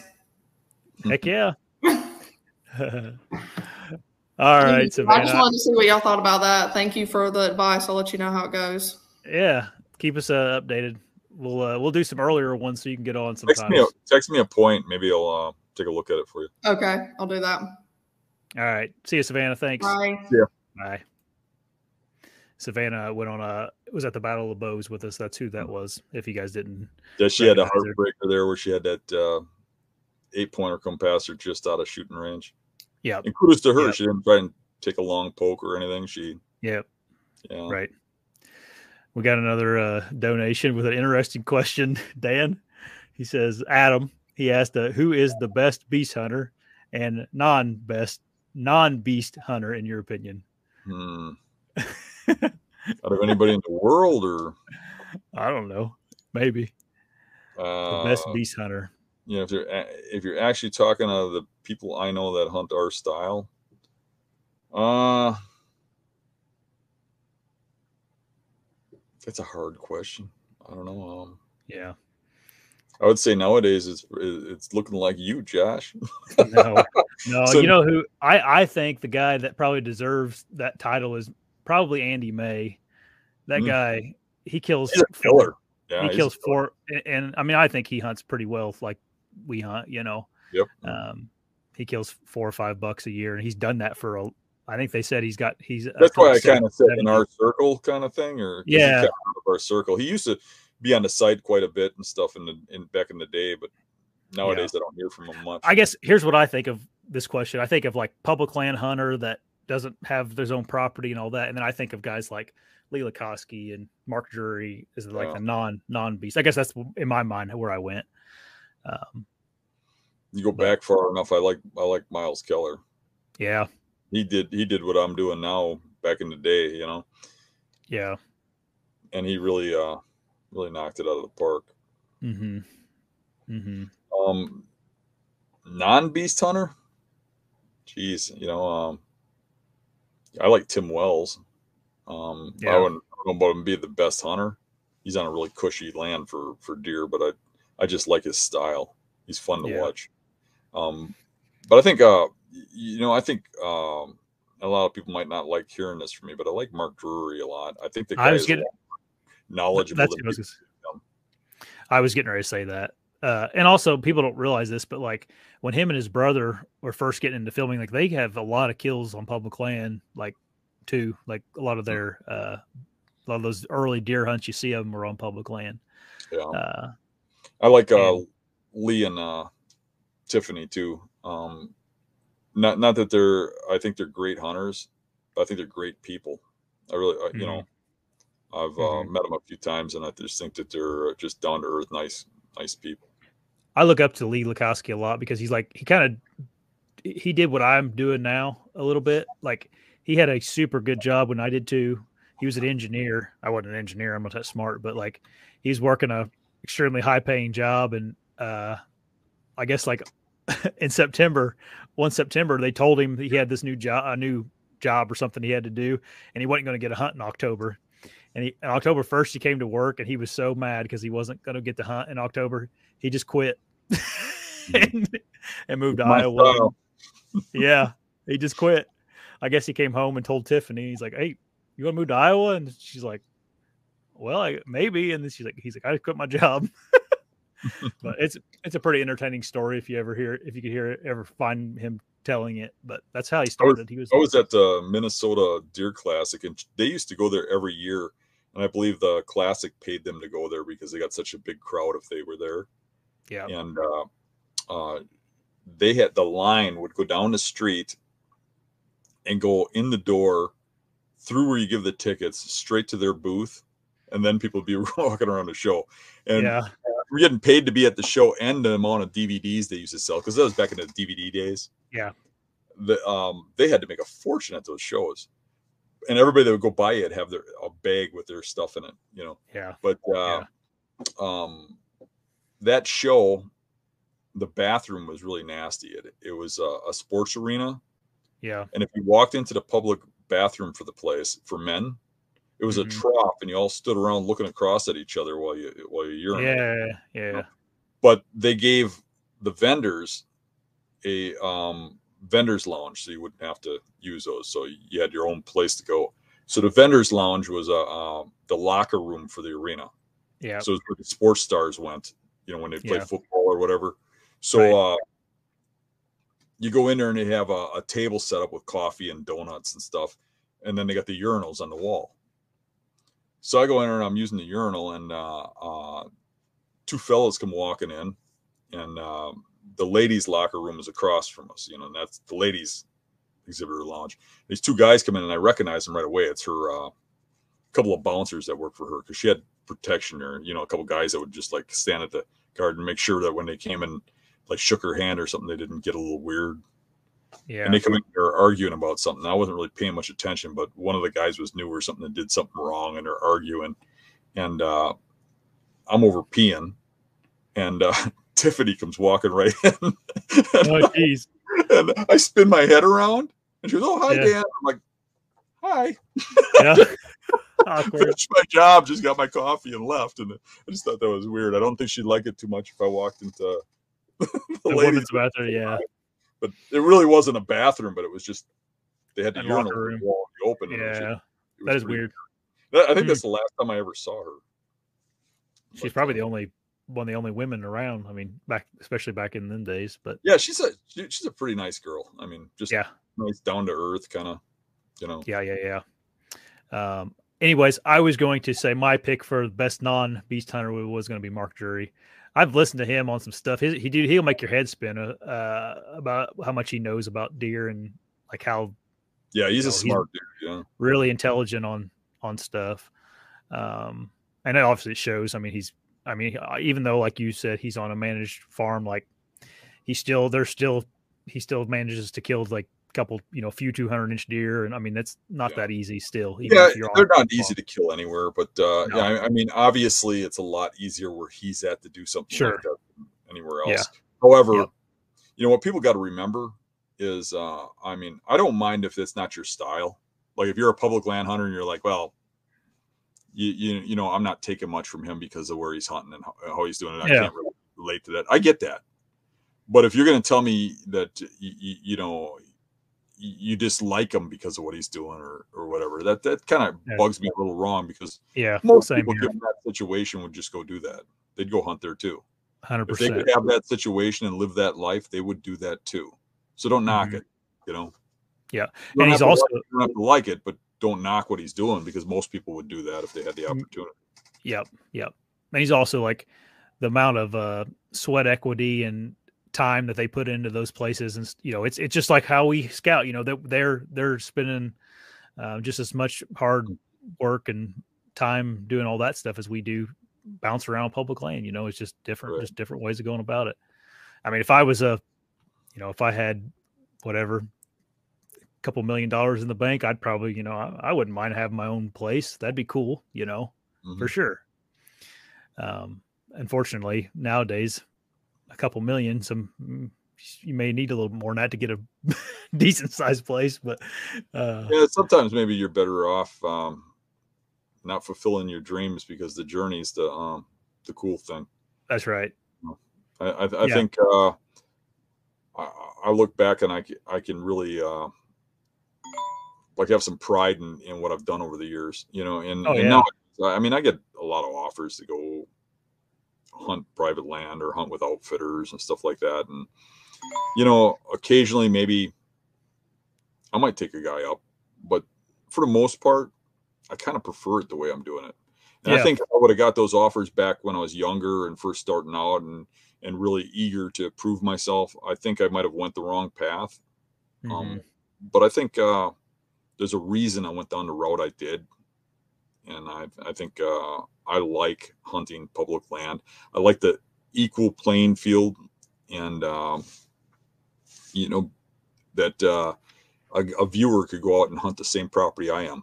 heck yeah. [laughs] [laughs] All right, I just wanted to see what y'all thought about that. Thank you for the advice. I'll let you know how it goes. Yeah, keep us uh, updated. We'll uh, we'll do some earlier ones so you can get on Text sometimes. me, a, text me a point. Maybe I'll uh, take a look at it for you. Okay, I'll do that. All right, see you, Savannah. Thanks. Bye. Bye. Savannah went on a was at the Battle of Bows with us. That's who that was. If you guys didn't, Yeah, she had a Recognize her. heartbreaker there where she had that uh, eight pointer come past her just out of shooting range. Yeah, And kudos to her. Yeah. She didn't try and take a long poke or anything. She, yeah, yeah. right. We got another uh, donation with an interesting question. [laughs] Dan, he says, Adam, he asked, uh, "Who is the best beast hunter and non-best non-beast hunter in your opinion?" Hmm. [laughs] Out of anybody in the world or I don't know. Maybe the uh, best beast hunter. You know if you're if you're actually talking of the people I know that hunt our style, uh that's a hard question. I don't know. Um, Yeah. I would say nowadays it's it's looking like you, Josh. [laughs] No, no. [laughs] So- you know who I I think the guy that probably deserves that title is probably Andy May. That Mm. guy, he kills He's a four- killer. Yeah, he kills four, and, and I mean I think he hunts pretty well, like we hunt. You know, Yep. um, he kills four or five bucks a year, and he's done that for a. I think they said he's got he's. That's why I kind of said in 70. our circle kind of thing, or Yeah. out of our circle. He used to be on the site quite a bit and stuff in the in back in the day, but nowadays I don't hear from him much. I guess here's what I think of this question. I think of like public land hunter that doesn't have their own property and all that, and then I think of guys like Lee Lakosky and Mark Drury is like Yeah. the non non beast. I guess that's in my mind where I went. Um, you go but- back far enough, I like I like Myles Keller. yeah, He did he did what I'm doing now back in the day, you know, yeah, and he really uh really knocked it out of the park. mm-hmm, mm-hmm. Um, non beast hunter. Jeez, you know, um, I like Tim Wells. Um, Yeah. I wouldn't know about him being the best hunter. He's on a really cushy land for for deer, but I I just like his style. He's fun to Yeah. watch. Um, but I think uh, you know, I think um, a lot of people might not like hearing this from me, but I like Mark Drury a lot. I think the guy I was getting knowledgeable. that's what I was. I was getting ready to say that. Uh, and also, people don't realize this, but like when him and his brother were first getting into filming, like they have a lot of kills on public land, like too. Like a lot of their, uh, a lot of those early deer hunts you see of them were on public land. Yeah. Uh, I like uh, And- Lee and uh, Tiffany too. Um, not not that they're. I think they're great hunters. But I think they're great people. I really, I, you know, I've uh, Mhm. met them a few times, and I just think that they're uh, just down to earth, nice, nice people. I look up to Lee Lakosky a lot because he's like he kind of he did what I'm doing now a little bit. Like he had a super good job when I did too. He was an engineer. I wasn't an engineer. I'm not that smart, but like he's working a extremely high paying job. And uh, I guess like [laughs] in September, one September, they told him he had this new job, a new job or something he had to do, and he wasn't going to get a hunt in October. And he, on October 1st, he came to work and he was so mad because he wasn't going to get the hunt in October. He just quit [laughs] and, and moved to My Iowa. Yeah, he just quit. I guess he came home and told Tiffany, he's like, "Hey, you want to move to Iowa?" And she's like, "Well, I, maybe." And then she's like, "He's like, I quit my job." [laughs] but it's it's a pretty entertaining story if you ever hear if you could hear it, ever find him telling it. But that's how he started. He was I was at the Minnesota Deer Classic, and they used to go there every year. And I believe the Classic paid them to go there because they got such a big crowd if they were there. yeah, and uh, uh, they had the line would go down the street and go in the door through where you give the tickets straight to their booth and then people would be [laughs] walking around the show. And yeah, we're getting paid to be at the show and the amount of dvds they used to sell because that was back in the dvd days. Yeah. the um they had to make a fortune at those shows. And everybody that would go by it have their a bag with their stuff in it you know? Yeah, but uh, um, that show, the bathroom was really nasty. It, it was a, a sports arena, yeah, and if you walked into the public bathroom for the place for men, it was Mhm. a trough, and you all stood around looking across at each other while you while you urinated. yeah, yeah, But they gave the vendors a um, vendors lounge, so you wouldn't have to use those. So you had your own place to go. So the vendors lounge was a uh, the locker room for the arena. Yeah. So it's where the sports stars went, you know, when they played Yeah. football or whatever. So Right. uh, you go in there and they have a, a table set up with coffee and donuts and stuff, and then they got the urinals on the wall. So I go in and I'm using the urinal, and uh, uh, two fellas come walking in, and um, the ladies' locker room is across from us. You know, and that's the ladies' exhibitor lounge. These two guys come in, and I recognize them right away. It's her, uh, couple of bouncers that work for her because she had protection or you know a couple guys that would just like stand at the guard and make sure that when they came and like shook her hand or something, they didn't get a little weird. Yeah. And they come in there arguing about something. I wasn't really paying much attention, but one of the guys was new or something that did something wrong, and they're arguing. And uh, I'm over peeing, and uh, [laughs] Tiffany comes walking right in, [laughs] and, oh, jeez. and I spin my head around, and she goes, "Oh, hi, Yeah. Dan." I'm like, "Hi." Yeah. [laughs] Awkward. Finished my job, just got my coffee, and left. And I just thought that was weird. I don't think she'd like it too much if I walked into the, The women's bathroom. Yeah. But it really wasn't a bathroom, but it was just they had the A urinal room. wall open. and it was Yeah. just- it was That is pretty- weird. I think Hmm. that's the last time I ever saw her. She's But, probably the only one of the only women around. I mean, back especially back in them days. But Yeah, she's a she- she's a pretty nice girl. I mean, just yeah, nice, down to earth, kind of. You know, yeah, yeah, yeah. Um, anyways, I was going to say my pick for best non beast hunter was going to be Mark Drury. I've listened to him on some stuff. He, he do he'll make your head spin uh, uh, about how much he knows about deer and like how yeah, he's No, a he's- smart dude. Yeah, really intelligent on on stuff. Um, and it obviously shows. I mean, he's. I mean, uh, even though, like you said, he's on a managed farm, like he still, there's still, he still manages to kill like a couple, you know, few 200 inch deer, and I mean, that's not Yeah. that easy. Still, even yeah, if you're they're not farm. easy to kill anywhere, but uh, No. yeah, I, I mean, obviously, it's a lot easier where he's at to do something Sure. like anywhere Yeah. else. However, Yep. you know what people got to remember is, uh, I mean, I don't mind if it's not your style. Like if you're a public land hunter and you're like, well, you you you know, I'm not taking much from him because of where he's hunting and how, how he's doing it. I Yeah. can't really relate to that. I get that, but if you're going to tell me that you, you, you know you dislike him because of what he's doing or or whatever, that that kind of Yeah. bugs me a little wrong because Yeah, most same people here. given that situation would just go do that. They'd go hunt there too. Hundred percent. If they could have that situation and live that life, they would do that too. So don't knock Mhm. it. You know. Yeah. You And he's also like- you don't have to like it, but don't knock what he's doing because most people would do that if they had the Mm. opportunity. Yep, yep. And he's also like the amount of uh, sweat equity and time that they put into those places, and you know, it's it's just like how we scout. You know, they're they're they're spending uh, just as much hard work and time doing all that stuff as we do bounce around public land. You know, it's just different, Right. just different ways of going about it. I mean, if I was a, you know, if I had whatever a couple million dollars in the bank, I'd probably, you know, I, I wouldn't mind having my own place. That'd be cool, you know Mhm. for sure. Um, unfortunately, nowadays, a couple million, some mm, you may need a little more than that to get a [laughs] decent sized place, but uh, Yeah, sometimes maybe you're better off um, not fulfilling your dreams because the journey's the um, the cool thing. that's right. I, I, I Yeah. think uh, I, I look back and I, I can really uh, like have some pride in, in what I've done over the years, you know. And, Oh, and yeah. now, I mean, I get a lot of offers to go hunt private land or hunt with outfitters and stuff like that. And you know, occasionally maybe I might take a guy up, but for the most part, I kind of prefer it the way I'm doing it. And Yeah. I think I would have got those offers back when I was younger and first starting out and and really eager to prove myself, I think I might have went the wrong path. Mhm. Um, but I think uh, there's a reason I went down the road I did, and I I think uh, I like hunting public land. I like the equal playing field, and um, you know that uh, a, a viewer could go out and hunt the same property I am.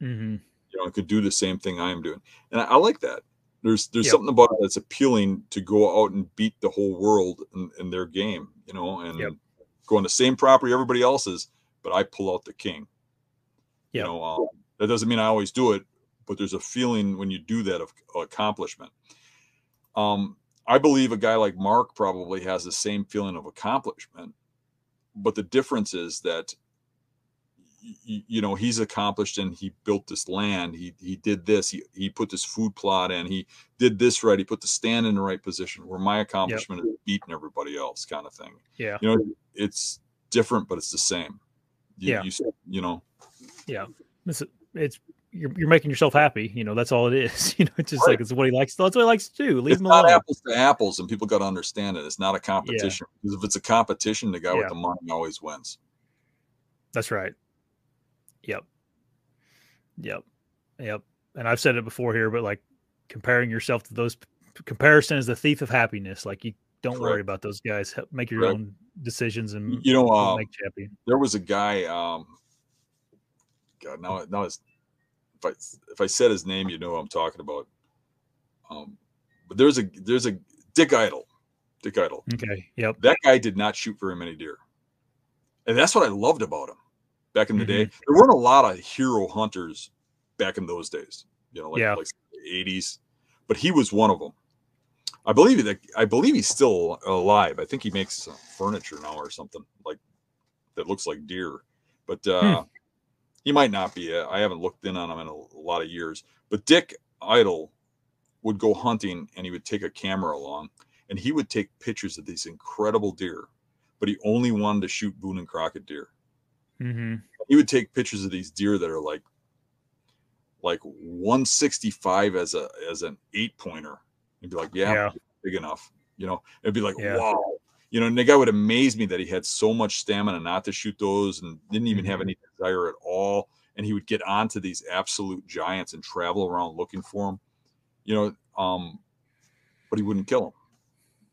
Mhm. You know, and could do the same thing I am doing, and I, I like that. There's there's Yep. something about it that's appealing to go out and beat the whole world in, in their game. You know, and Yep. go on the same property everybody else is, but I pull out the king. You know, um, that doesn't mean I always do it, but there's a feeling when you do that of accomplishment. Um, I believe a guy like Mark probably has the same feeling of accomplishment, but the difference is that you, you know he's accomplished and he built this land. He he did this. He, he put this food plot in. He did this right. He put the stand in the right position where my accomplishment yep. is beating everybody else kind of thing. Yeah. You know it's different but it's the same. You, yeah. you, you know? Yeah. It's, it's you're, you're making yourself happy you know that's all it is [laughs] you know it's just right. like it's what he likes that's what he likes to do leave it's him not alone apples to apples and people got to understand it it's not a competition yeah. because if it's a competition the guy yeah. with the money always wins that's right Yep. Yep. Yep. And I've said it before here, but like comparing yourself to those comparison is the thief of happiness. Like you don't Correct. worry about those guys. Make your Correct. own decisions and you know uh, make champion. There was a guy. Um, God, now now it's, if I if I said his name, you know I'm talking about. Um, but there's a there's a Dick Idol, Dick Idol. Okay. Yep. That guy did not shoot very many deer, and that's what I loved about him back in the mm-hmm. day. There weren't a lot of hero hunters back in those days, you know, like, yeah. like 80s, but he was one of them. I believe that I believe he's still alive. I think he makes furniture now or something like that looks like deer, but uh, hmm. He might not be. I haven't looked in on him in a, a lot of years. But Dick Idol would go hunting and he would take a camera along and he would take pictures of these incredible deer, but he only wanted to shoot Boone and Crockett deer. Mm-hmm. He would take pictures of these deer that are like like 165 as a as an eight pointer. He'd be like, yeah, yeah. big enough. You know, it'd be like, yeah. wow. You know, guy would amaze me that he had so much stamina not to shoot those and didn't even mm-hmm. have any desire at all. And he would get onto these absolute giants and travel around looking for them. You know, um, but he wouldn't kill them.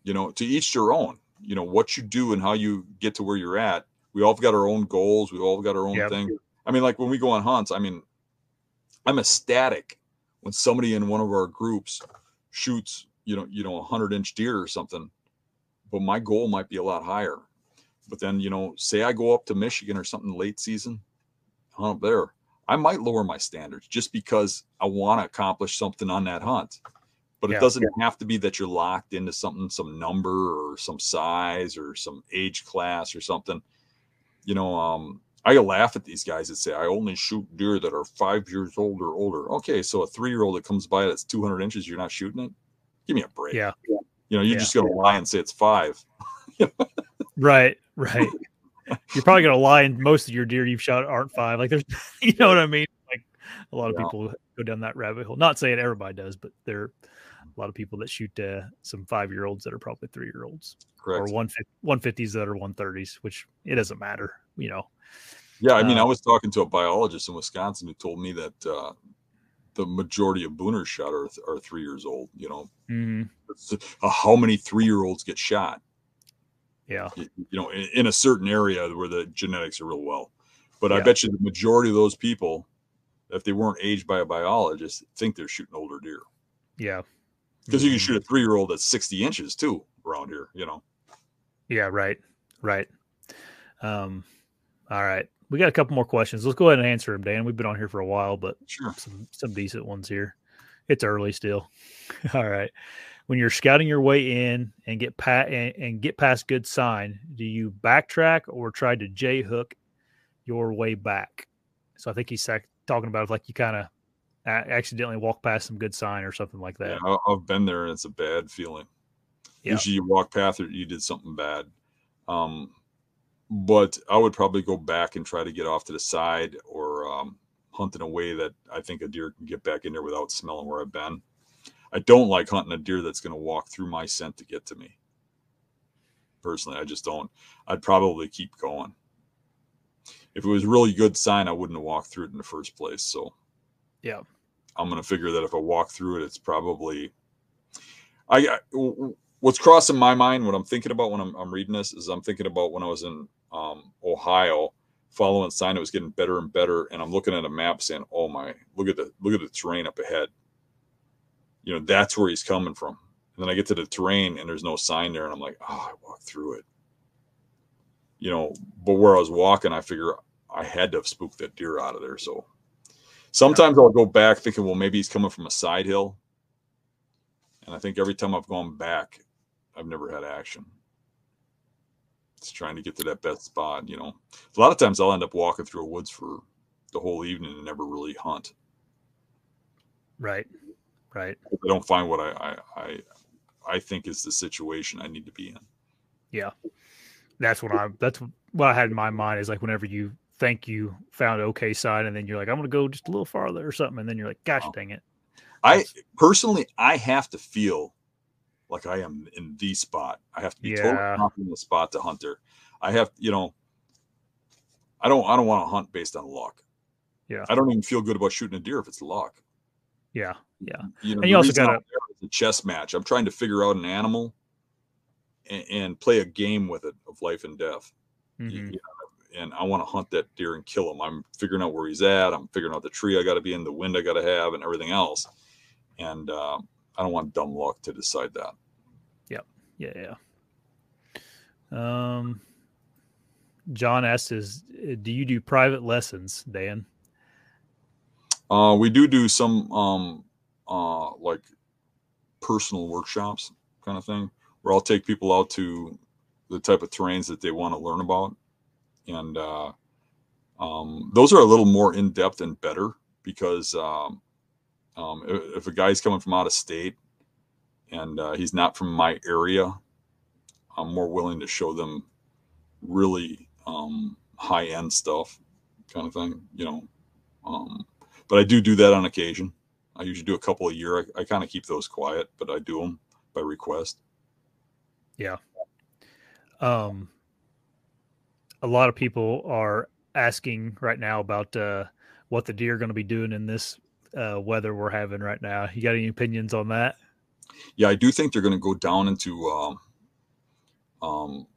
You know, to each their own. You know, what you do and how you get to where you're at we all got our own goals. We all got our own yep. thing. I mean, like when we go on hunts, I mean, I'm ecstatic when somebody in one of our groups shoots, you know, you know, a hundred inch deer or something. But my goal might be a lot higher. But then, you know, say I go up to Michigan or something late season, hunt up there. I might lower my standards just because I want to accomplish something on that hunt. But yeah. it doesn't have to be that you're locked into something, some number or some size or some age class or something you know, um, I laugh at these guys that say I only shoot deer that are five years old or older. Okay, so a three year old that comes by that's 200 inches, you're not shooting it. Give me a break. Yeah. You know, you're yeah. just going to lie and say it's five. [laughs] right. Right. you're probably going to lie, and most of your deer you've shot aren't five. Like, there's, [laughs] you know what I mean? Like, a lot of yeah. people go down that rabbit hole. Not saying everybody does, but there are a lot of people that shoot uh, some five year olds that are probably three year olds. Correct. Or 150s that are 130s, which it doesn't matter you know. Yeah, I mean, uh, I was talking to a biologist in Wisconsin who told me that uh, the majority of booners shot are, are three years old. You know, mm-hmm. uh, how many three year olds get shot? Yeah, you, you know, in, in, a certain area where the genetics are real well. But yeah. I bet you the majority of those people, if they weren't aged by a biologist, think they're shooting older deer. Yeah, because mm-hmm. you can shoot a three year old that's sixty inches too around here. You know. Yeah. Right. Right. Um, all right. We got a couple more questions. Let's go ahead and answer them, Dan. We've been on here for a while, but sure. some, some decent ones here. It's early still. [laughs] All right. When you're scouting your way in and get pat and, and get past good sign, do you backtrack or try to J hook your way back? So I think he's talking about like you kind of accidentally walk past some good sign or something like that. Yeah, I've been there and it's a bad feeling. Yeah. Usually you walk past it, you did something bad. Um, but I would probably go back and try to get off to the side or um, hunt in a way that I think a deer can get back in there without smelling where I've been. I don't like hunting a deer that's going to walk through my scent to get to me. Personally, I just don't. I'd probably keep going. If it was a really good sign, I wouldn't have walked through it in the first place. So, yeah, I'm going to figure that if I walk through it, it's probably. I what's crossing my mind, what I'm thinking about when I'm, I'm reading this is I'm thinking about when I was in um, Ohio, following sign, it was getting better and better, and I'm looking at a map saying, "Oh my, look at the look at the terrain up ahead." You know, that's where he's coming from. And then I get to the terrain and there's no sign there, and I'm like, "Oh, I walked through it." You know, but where I was walking, I figure I had to have spooked that deer out of there. So sometimes. I'll go back thinking, well, maybe he's coming from a side hill. And I think every time I've gone back, I've never had action. It's trying to get to that best spot. You know, a lot of times I'll end up walking through a woods for the whole evening and never really hunt. Right. Right. I don't find what I, I, I, I think is the situation I need to be in. Yeah. That's what I, that's what I had in my mind is like whenever you think you found okay side and then you're like, I'm going to go just a little farther or something. And then you're like, gosh oh. dang it. I personally, I have to feel like I am in the spot. I have to be yeah. totally confident in the spot to hunter. I have, you know, I don't, I don't want to hunt based on luck. Yeah. I don't even feel good about shooting a deer if it's luck. Yeah. Yeah. You know, and you also got a chess match. I'm trying to figure out an animal and, and, play a game with it of life and death. Mm-hmm. You know, and I want to hunt that deer and kill him. I'm figuring out where he's at. I'm figuring out the tree I got to be in, the wind I got to have, and everything else. And uh, I don't want dumb luck to decide that. Yeah. Um, John asks, "Is do you do private lessons, Dan?" Uh, we do do some um, uh, like personal workshops kind of thing, where I'll take people out to the type of terrains that they want to learn about, and uh, um, those are a little more in depth and better because um, um, if, if, a guy's coming from out of state and uh, he's not from my area, I'm more willing to show them really um, high end stuff, kind of thing, you know. Um, but I do do that on occasion. I usually do a couple a year. I, I kind of keep those quiet, but I do them by request. Yeah. Um, a lot of people are asking right now about uh, what the deer are going to be doing in this uh, weather we're having right now. You got any opinions on that? Yeah, I do think they're going to go down into um, um,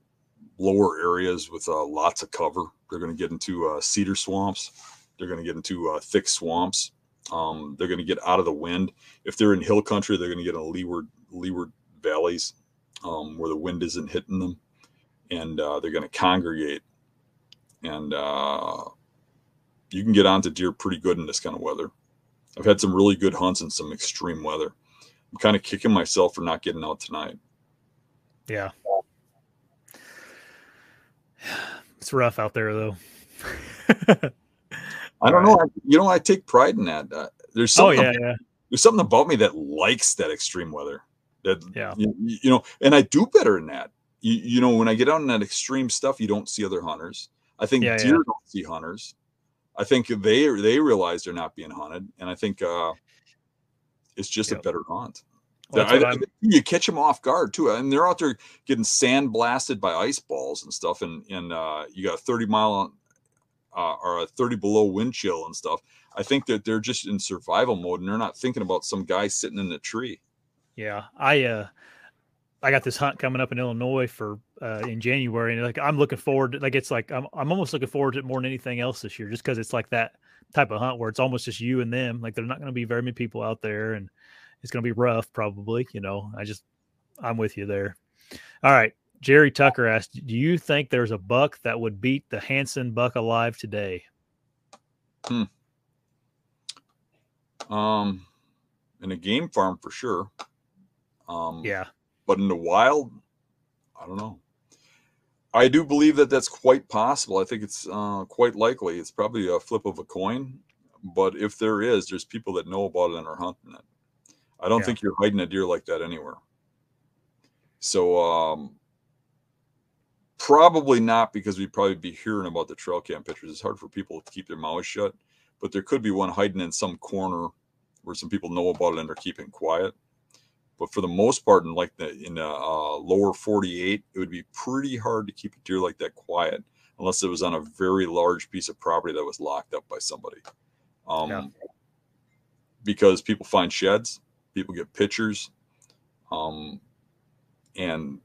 lower areas with uh, lots of cover. They're going to get into uh, cedar swamps. They're going to get into uh, thick swamps. Um, they're going to get out of the wind. If they're in hill country, they're going to get in leeward leeward valleys um, where the wind isn't hitting them, and uh, they're going to congregate. And uh, you can get onto deer pretty good in this kind of weather. I've had some really good hunts in some extreme weather. I'm kind of kicking myself for not getting out tonight. Yeah. It's rough out there though. [laughs] I don't right. know. I, you know, I take pride in that. Uh, there's oh, something. Oh yeah, about, yeah. There's something about me that likes that extreme weather. That yeah. You, you know, and I do better in that. You, you know, when I get out in that extreme stuff, you don't see other hunters. I think yeah, deer yeah. don't see hunters. I think they they realize they're not being hunted, and I think uh, it's just yep. a better hunt. Well, I, you catch them off guard too, and they're out there getting sand blasted by ice balls and stuff, and and uh, you got a thirty mile uh, or a 30 below wind chill and stuff. I think that they're just in survival mode and they're not thinking about some guy sitting in the tree. Yeah, I uh, I got this hunt coming up in Illinois for uh, in January, and like I'm looking forward. To, like it's like I'm I'm almost looking forward to it more than anything else this year, just because it's like that type of hunt where it's almost just you and them. Like there's not going to be very many people out there, and it's going to be rough probably. You know, I just I'm with you there. All right, Jerry Tucker asked, "Do you think there's a buck that would beat the Hanson buck alive today?" Hmm. Um, in a game farm for sure. Um, yeah. But in the wild, I don't know. I do believe that that's quite possible. I think it's uh, quite likely. It's probably a flip of a coin, but if there is, there's people that know about it and are hunting it. I don't yeah. think you're hiding a deer like that anywhere. So um, Probably not because we'd probably be hearing about the trail cam pictures. It's hard for people to keep their mouths shut, but there could be one hiding in some corner where some people know about it and are keeping quiet. But for the most part, in like the in the uh, lower 48, it would be pretty hard to keep a deer like that quiet unless it was on a very large piece of property that was locked up by somebody. Um, yeah. Because people find sheds, people get pictures, um, and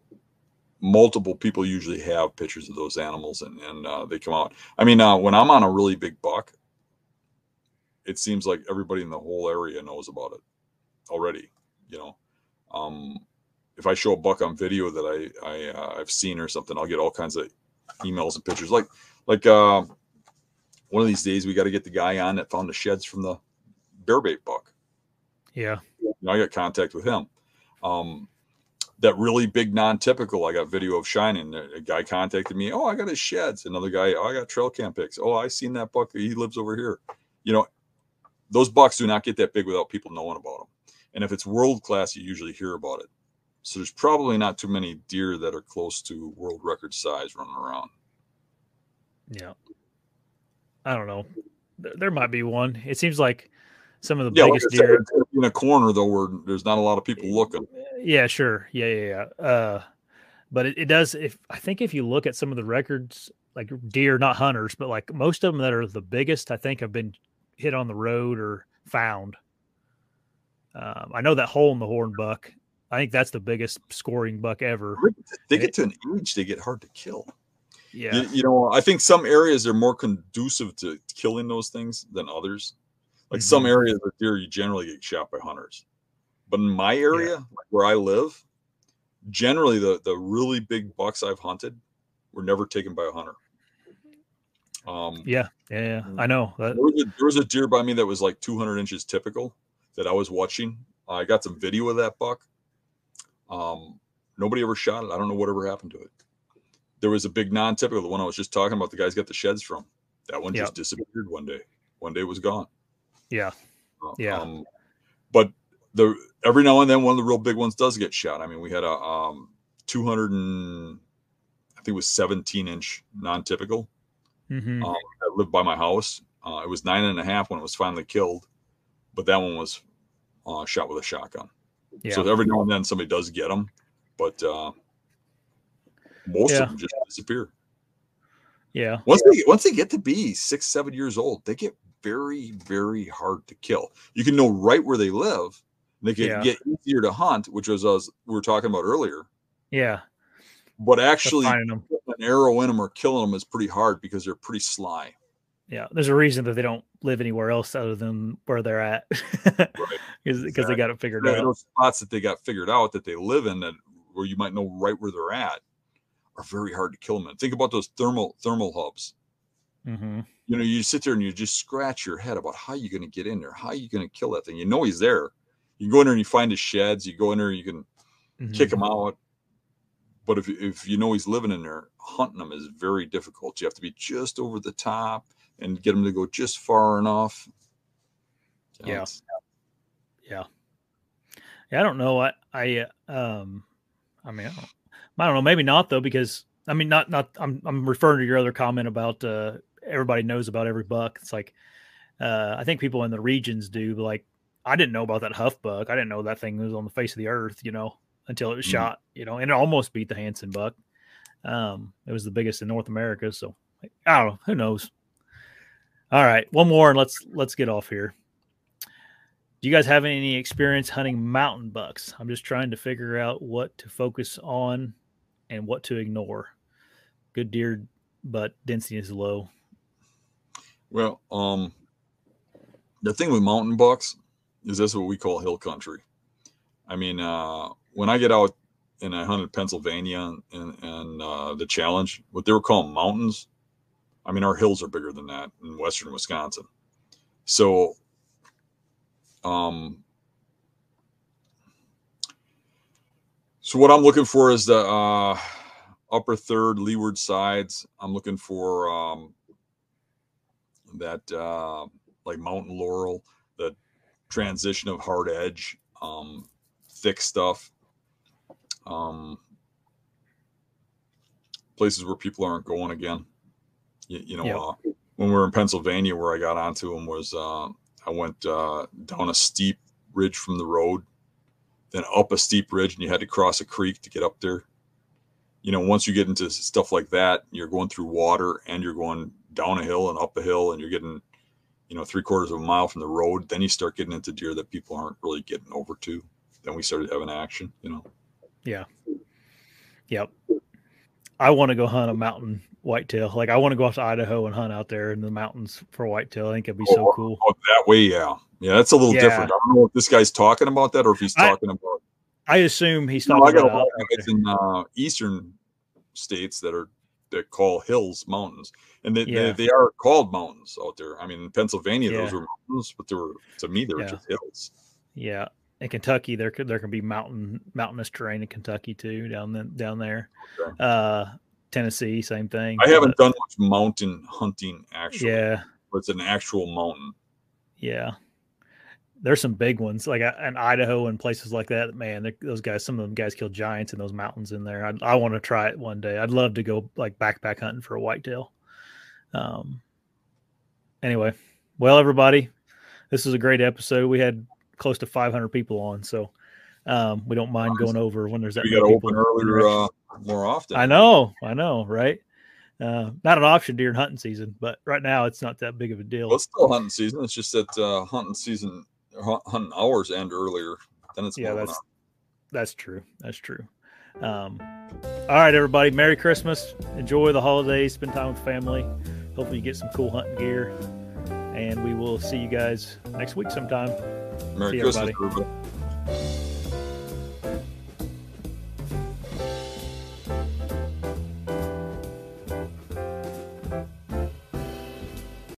multiple people usually have pictures of those animals and, and uh, they come out. I mean, uh, when I'm on a really big buck, it seems like everybody in the whole area knows about it already. You know, um, if I show a buck on video that I, I uh, I've seen or something, I'll get all kinds of emails and pictures. Like like uh, one of these days, we got to get the guy on that found the sheds from the bear bait buck. Yeah, you know, I got contact with him. Um, that really big non-typical. I got video of shining. A guy contacted me. Oh, I got his sheds. Another guy. Oh, I got trail cam pics. Oh, I seen that buck. He lives over here. You know, those bucks do not get that big without people knowing about them. And if it's world class, you usually hear about it. So there's probably not too many deer that are close to world record size running around. Yeah. I don't know. There, might be one. It seems like some of the yeah, biggest like deer in a corner though, where there's not a lot of people looking. Yeah, sure. Yeah, yeah, yeah. Uh, but it, it does. If I think if you look at some of the records, like deer, not hunters, but like most of them that are the biggest, I think have been hit on the road or found. Um, I know that hole in the horn buck. I think that's the biggest scoring buck ever. They get to an age they get hard to kill. Yeah, you, you, know, I think some areas are more conducive to killing those things than others. Like mm-hmm. some areas of deer, you generally get shot by hunters, but in my area, yeah. like where I live, generally the the really big bucks I've hunted were never taken by a hunter. Um, yeah, yeah, yeah. I know. That... There, was a, there was a deer by me that was like 200 inches typical that I was watching. I got some video of that buck. Um, nobody ever shot it. I don't know whatever happened to it. There was a big non-typical, the one I was just talking about. The guys got the sheds from. That one yep. just disappeared one day. One day it was gone. Yeah, uh, yeah. Um, but the every now and then one of the real big ones does get shot. I mean, we had a um, 200 and I think it was 17 inch non-typical mm-hmm. um, that lived by my house. Uh, it was nine and a half when it was finally killed, but that one was uh, shot with a shotgun. Yeah. So every now and then somebody does get them, but uh, most yeah. of them just disappear. Yeah. Once they once they get to be six seven years old, they get very very hard to kill. You can know right where they live. They can yeah. get easier to hunt, which was us we were talking about earlier. Yeah. But actually, an arrow in them or killing them is pretty hard because they're pretty sly. Yeah, there's a reason that they don't live anywhere else other than where they're at, because [laughs] right. exactly. they got it figured out. Those spots that they got figured out that they live in that where you might know right where they're at are very hard to kill them in. Think about those thermal thermal hubs. Mm-hmm. You know, you sit there and you just scratch your head about how you're going to get in there, how are you going to kill that thing. You know he's there. You go in there and you find his sheds. You go in there, and you can mm-hmm. kick him out. But if if you know he's living in there, hunting him is very difficult. You have to be just over the top and get them to go just far enough. yeah. Yeah. Yeah. I don't know. I, I, um, I mean, I don't, I don't know. Maybe not though, because I mean, not, not, I'm, I'm referring to your other comment about, uh, everybody knows about every buck. It's like, uh, I think people in the regions do, but like, I didn't know about that huff buck. I didn't know that thing was on the face of the earth, you know, until it was mm-hmm. shot, you know, and it almost beat the Hanson buck. Um, it was the biggest in North America. So I don't know. Who knows? All right, one more and let's let's get off here. Do you guys have any experience hunting mountain bucks? I'm just trying to figure out what to focus on and what to ignore. Good deer, but density is low. Well, um, the thing with mountain bucks is this what we call hill country. I mean, uh, when I get out and I hunted Pennsylvania and, and uh, the challenge, what they were calling mountains I mean, our hills are bigger than that in western Wisconsin. So, um, so what I'm looking for is the uh, upper third leeward sides. I'm looking for um, that uh, like mountain laurel, the transition of hard edge, um, thick stuff. Um, places where people aren't going again. You, you know, uh, when we were in Pennsylvania, where I got onto them was uh, I went uh, down a steep ridge from the road, then up a steep ridge, and you had to cross a creek to get up there. You know, once you get into stuff like that, you're going through water and you're going down a hill and up a hill, and you're getting, you know, three quarters of a mile from the road. Then you start getting into deer that people aren't really getting over to. Then we started having action. You know. Yeah. Yep. I want to go hunt a mountain whitetail. Like I want to go off to Idaho and hunt out there in the mountains for whitetail. I think it'd be so oh, cool. Oh, that way, yeah, yeah, that's a little yeah. different. I don't know if this guy's talking about that or if he's talking I, about. I assume he's talking no, I got about. guys in uh, eastern states that are that call hills mountains, and they, yeah. they, they, are called mountains out there. I mean, in Pennsylvania, yeah. those were mountains, but they were to me they were just hills. Yeah, in Kentucky, there could there can be mountain mountainous terrain in Kentucky too down the, down there. Okay. Uh, Tennessee, same thing. I haven't but, done much mountain hunting actually. Yeah, but it's an actual mountain. yeah. There's some big ones like uh, in Idaho and places like that. Man, those guys, some of them guys kill giants in those mountains in there. I, I want to try it one day. I'd love to go like backpack hunting for a whitetail. Um. Anyway, well, everybody, this is a great episode. We had close to 500 people on, so um, we don't mind going over when there's that. Many got to open earlier, uh, more often. I know, I know, right? Uh, not an option during hunting season, but right now it's not that big of a deal. Well, it's still hunting season. It's just that uh, hunting season, hunting hours end earlier. Then it's yeah, that's that's true. That's true. Um, all right, everybody. Merry Christmas. Enjoy the holidays. Spend time with family. Hopefully, you get some cool hunting gear. And we will see you guys next week sometime. Merry See Christmas, everybody.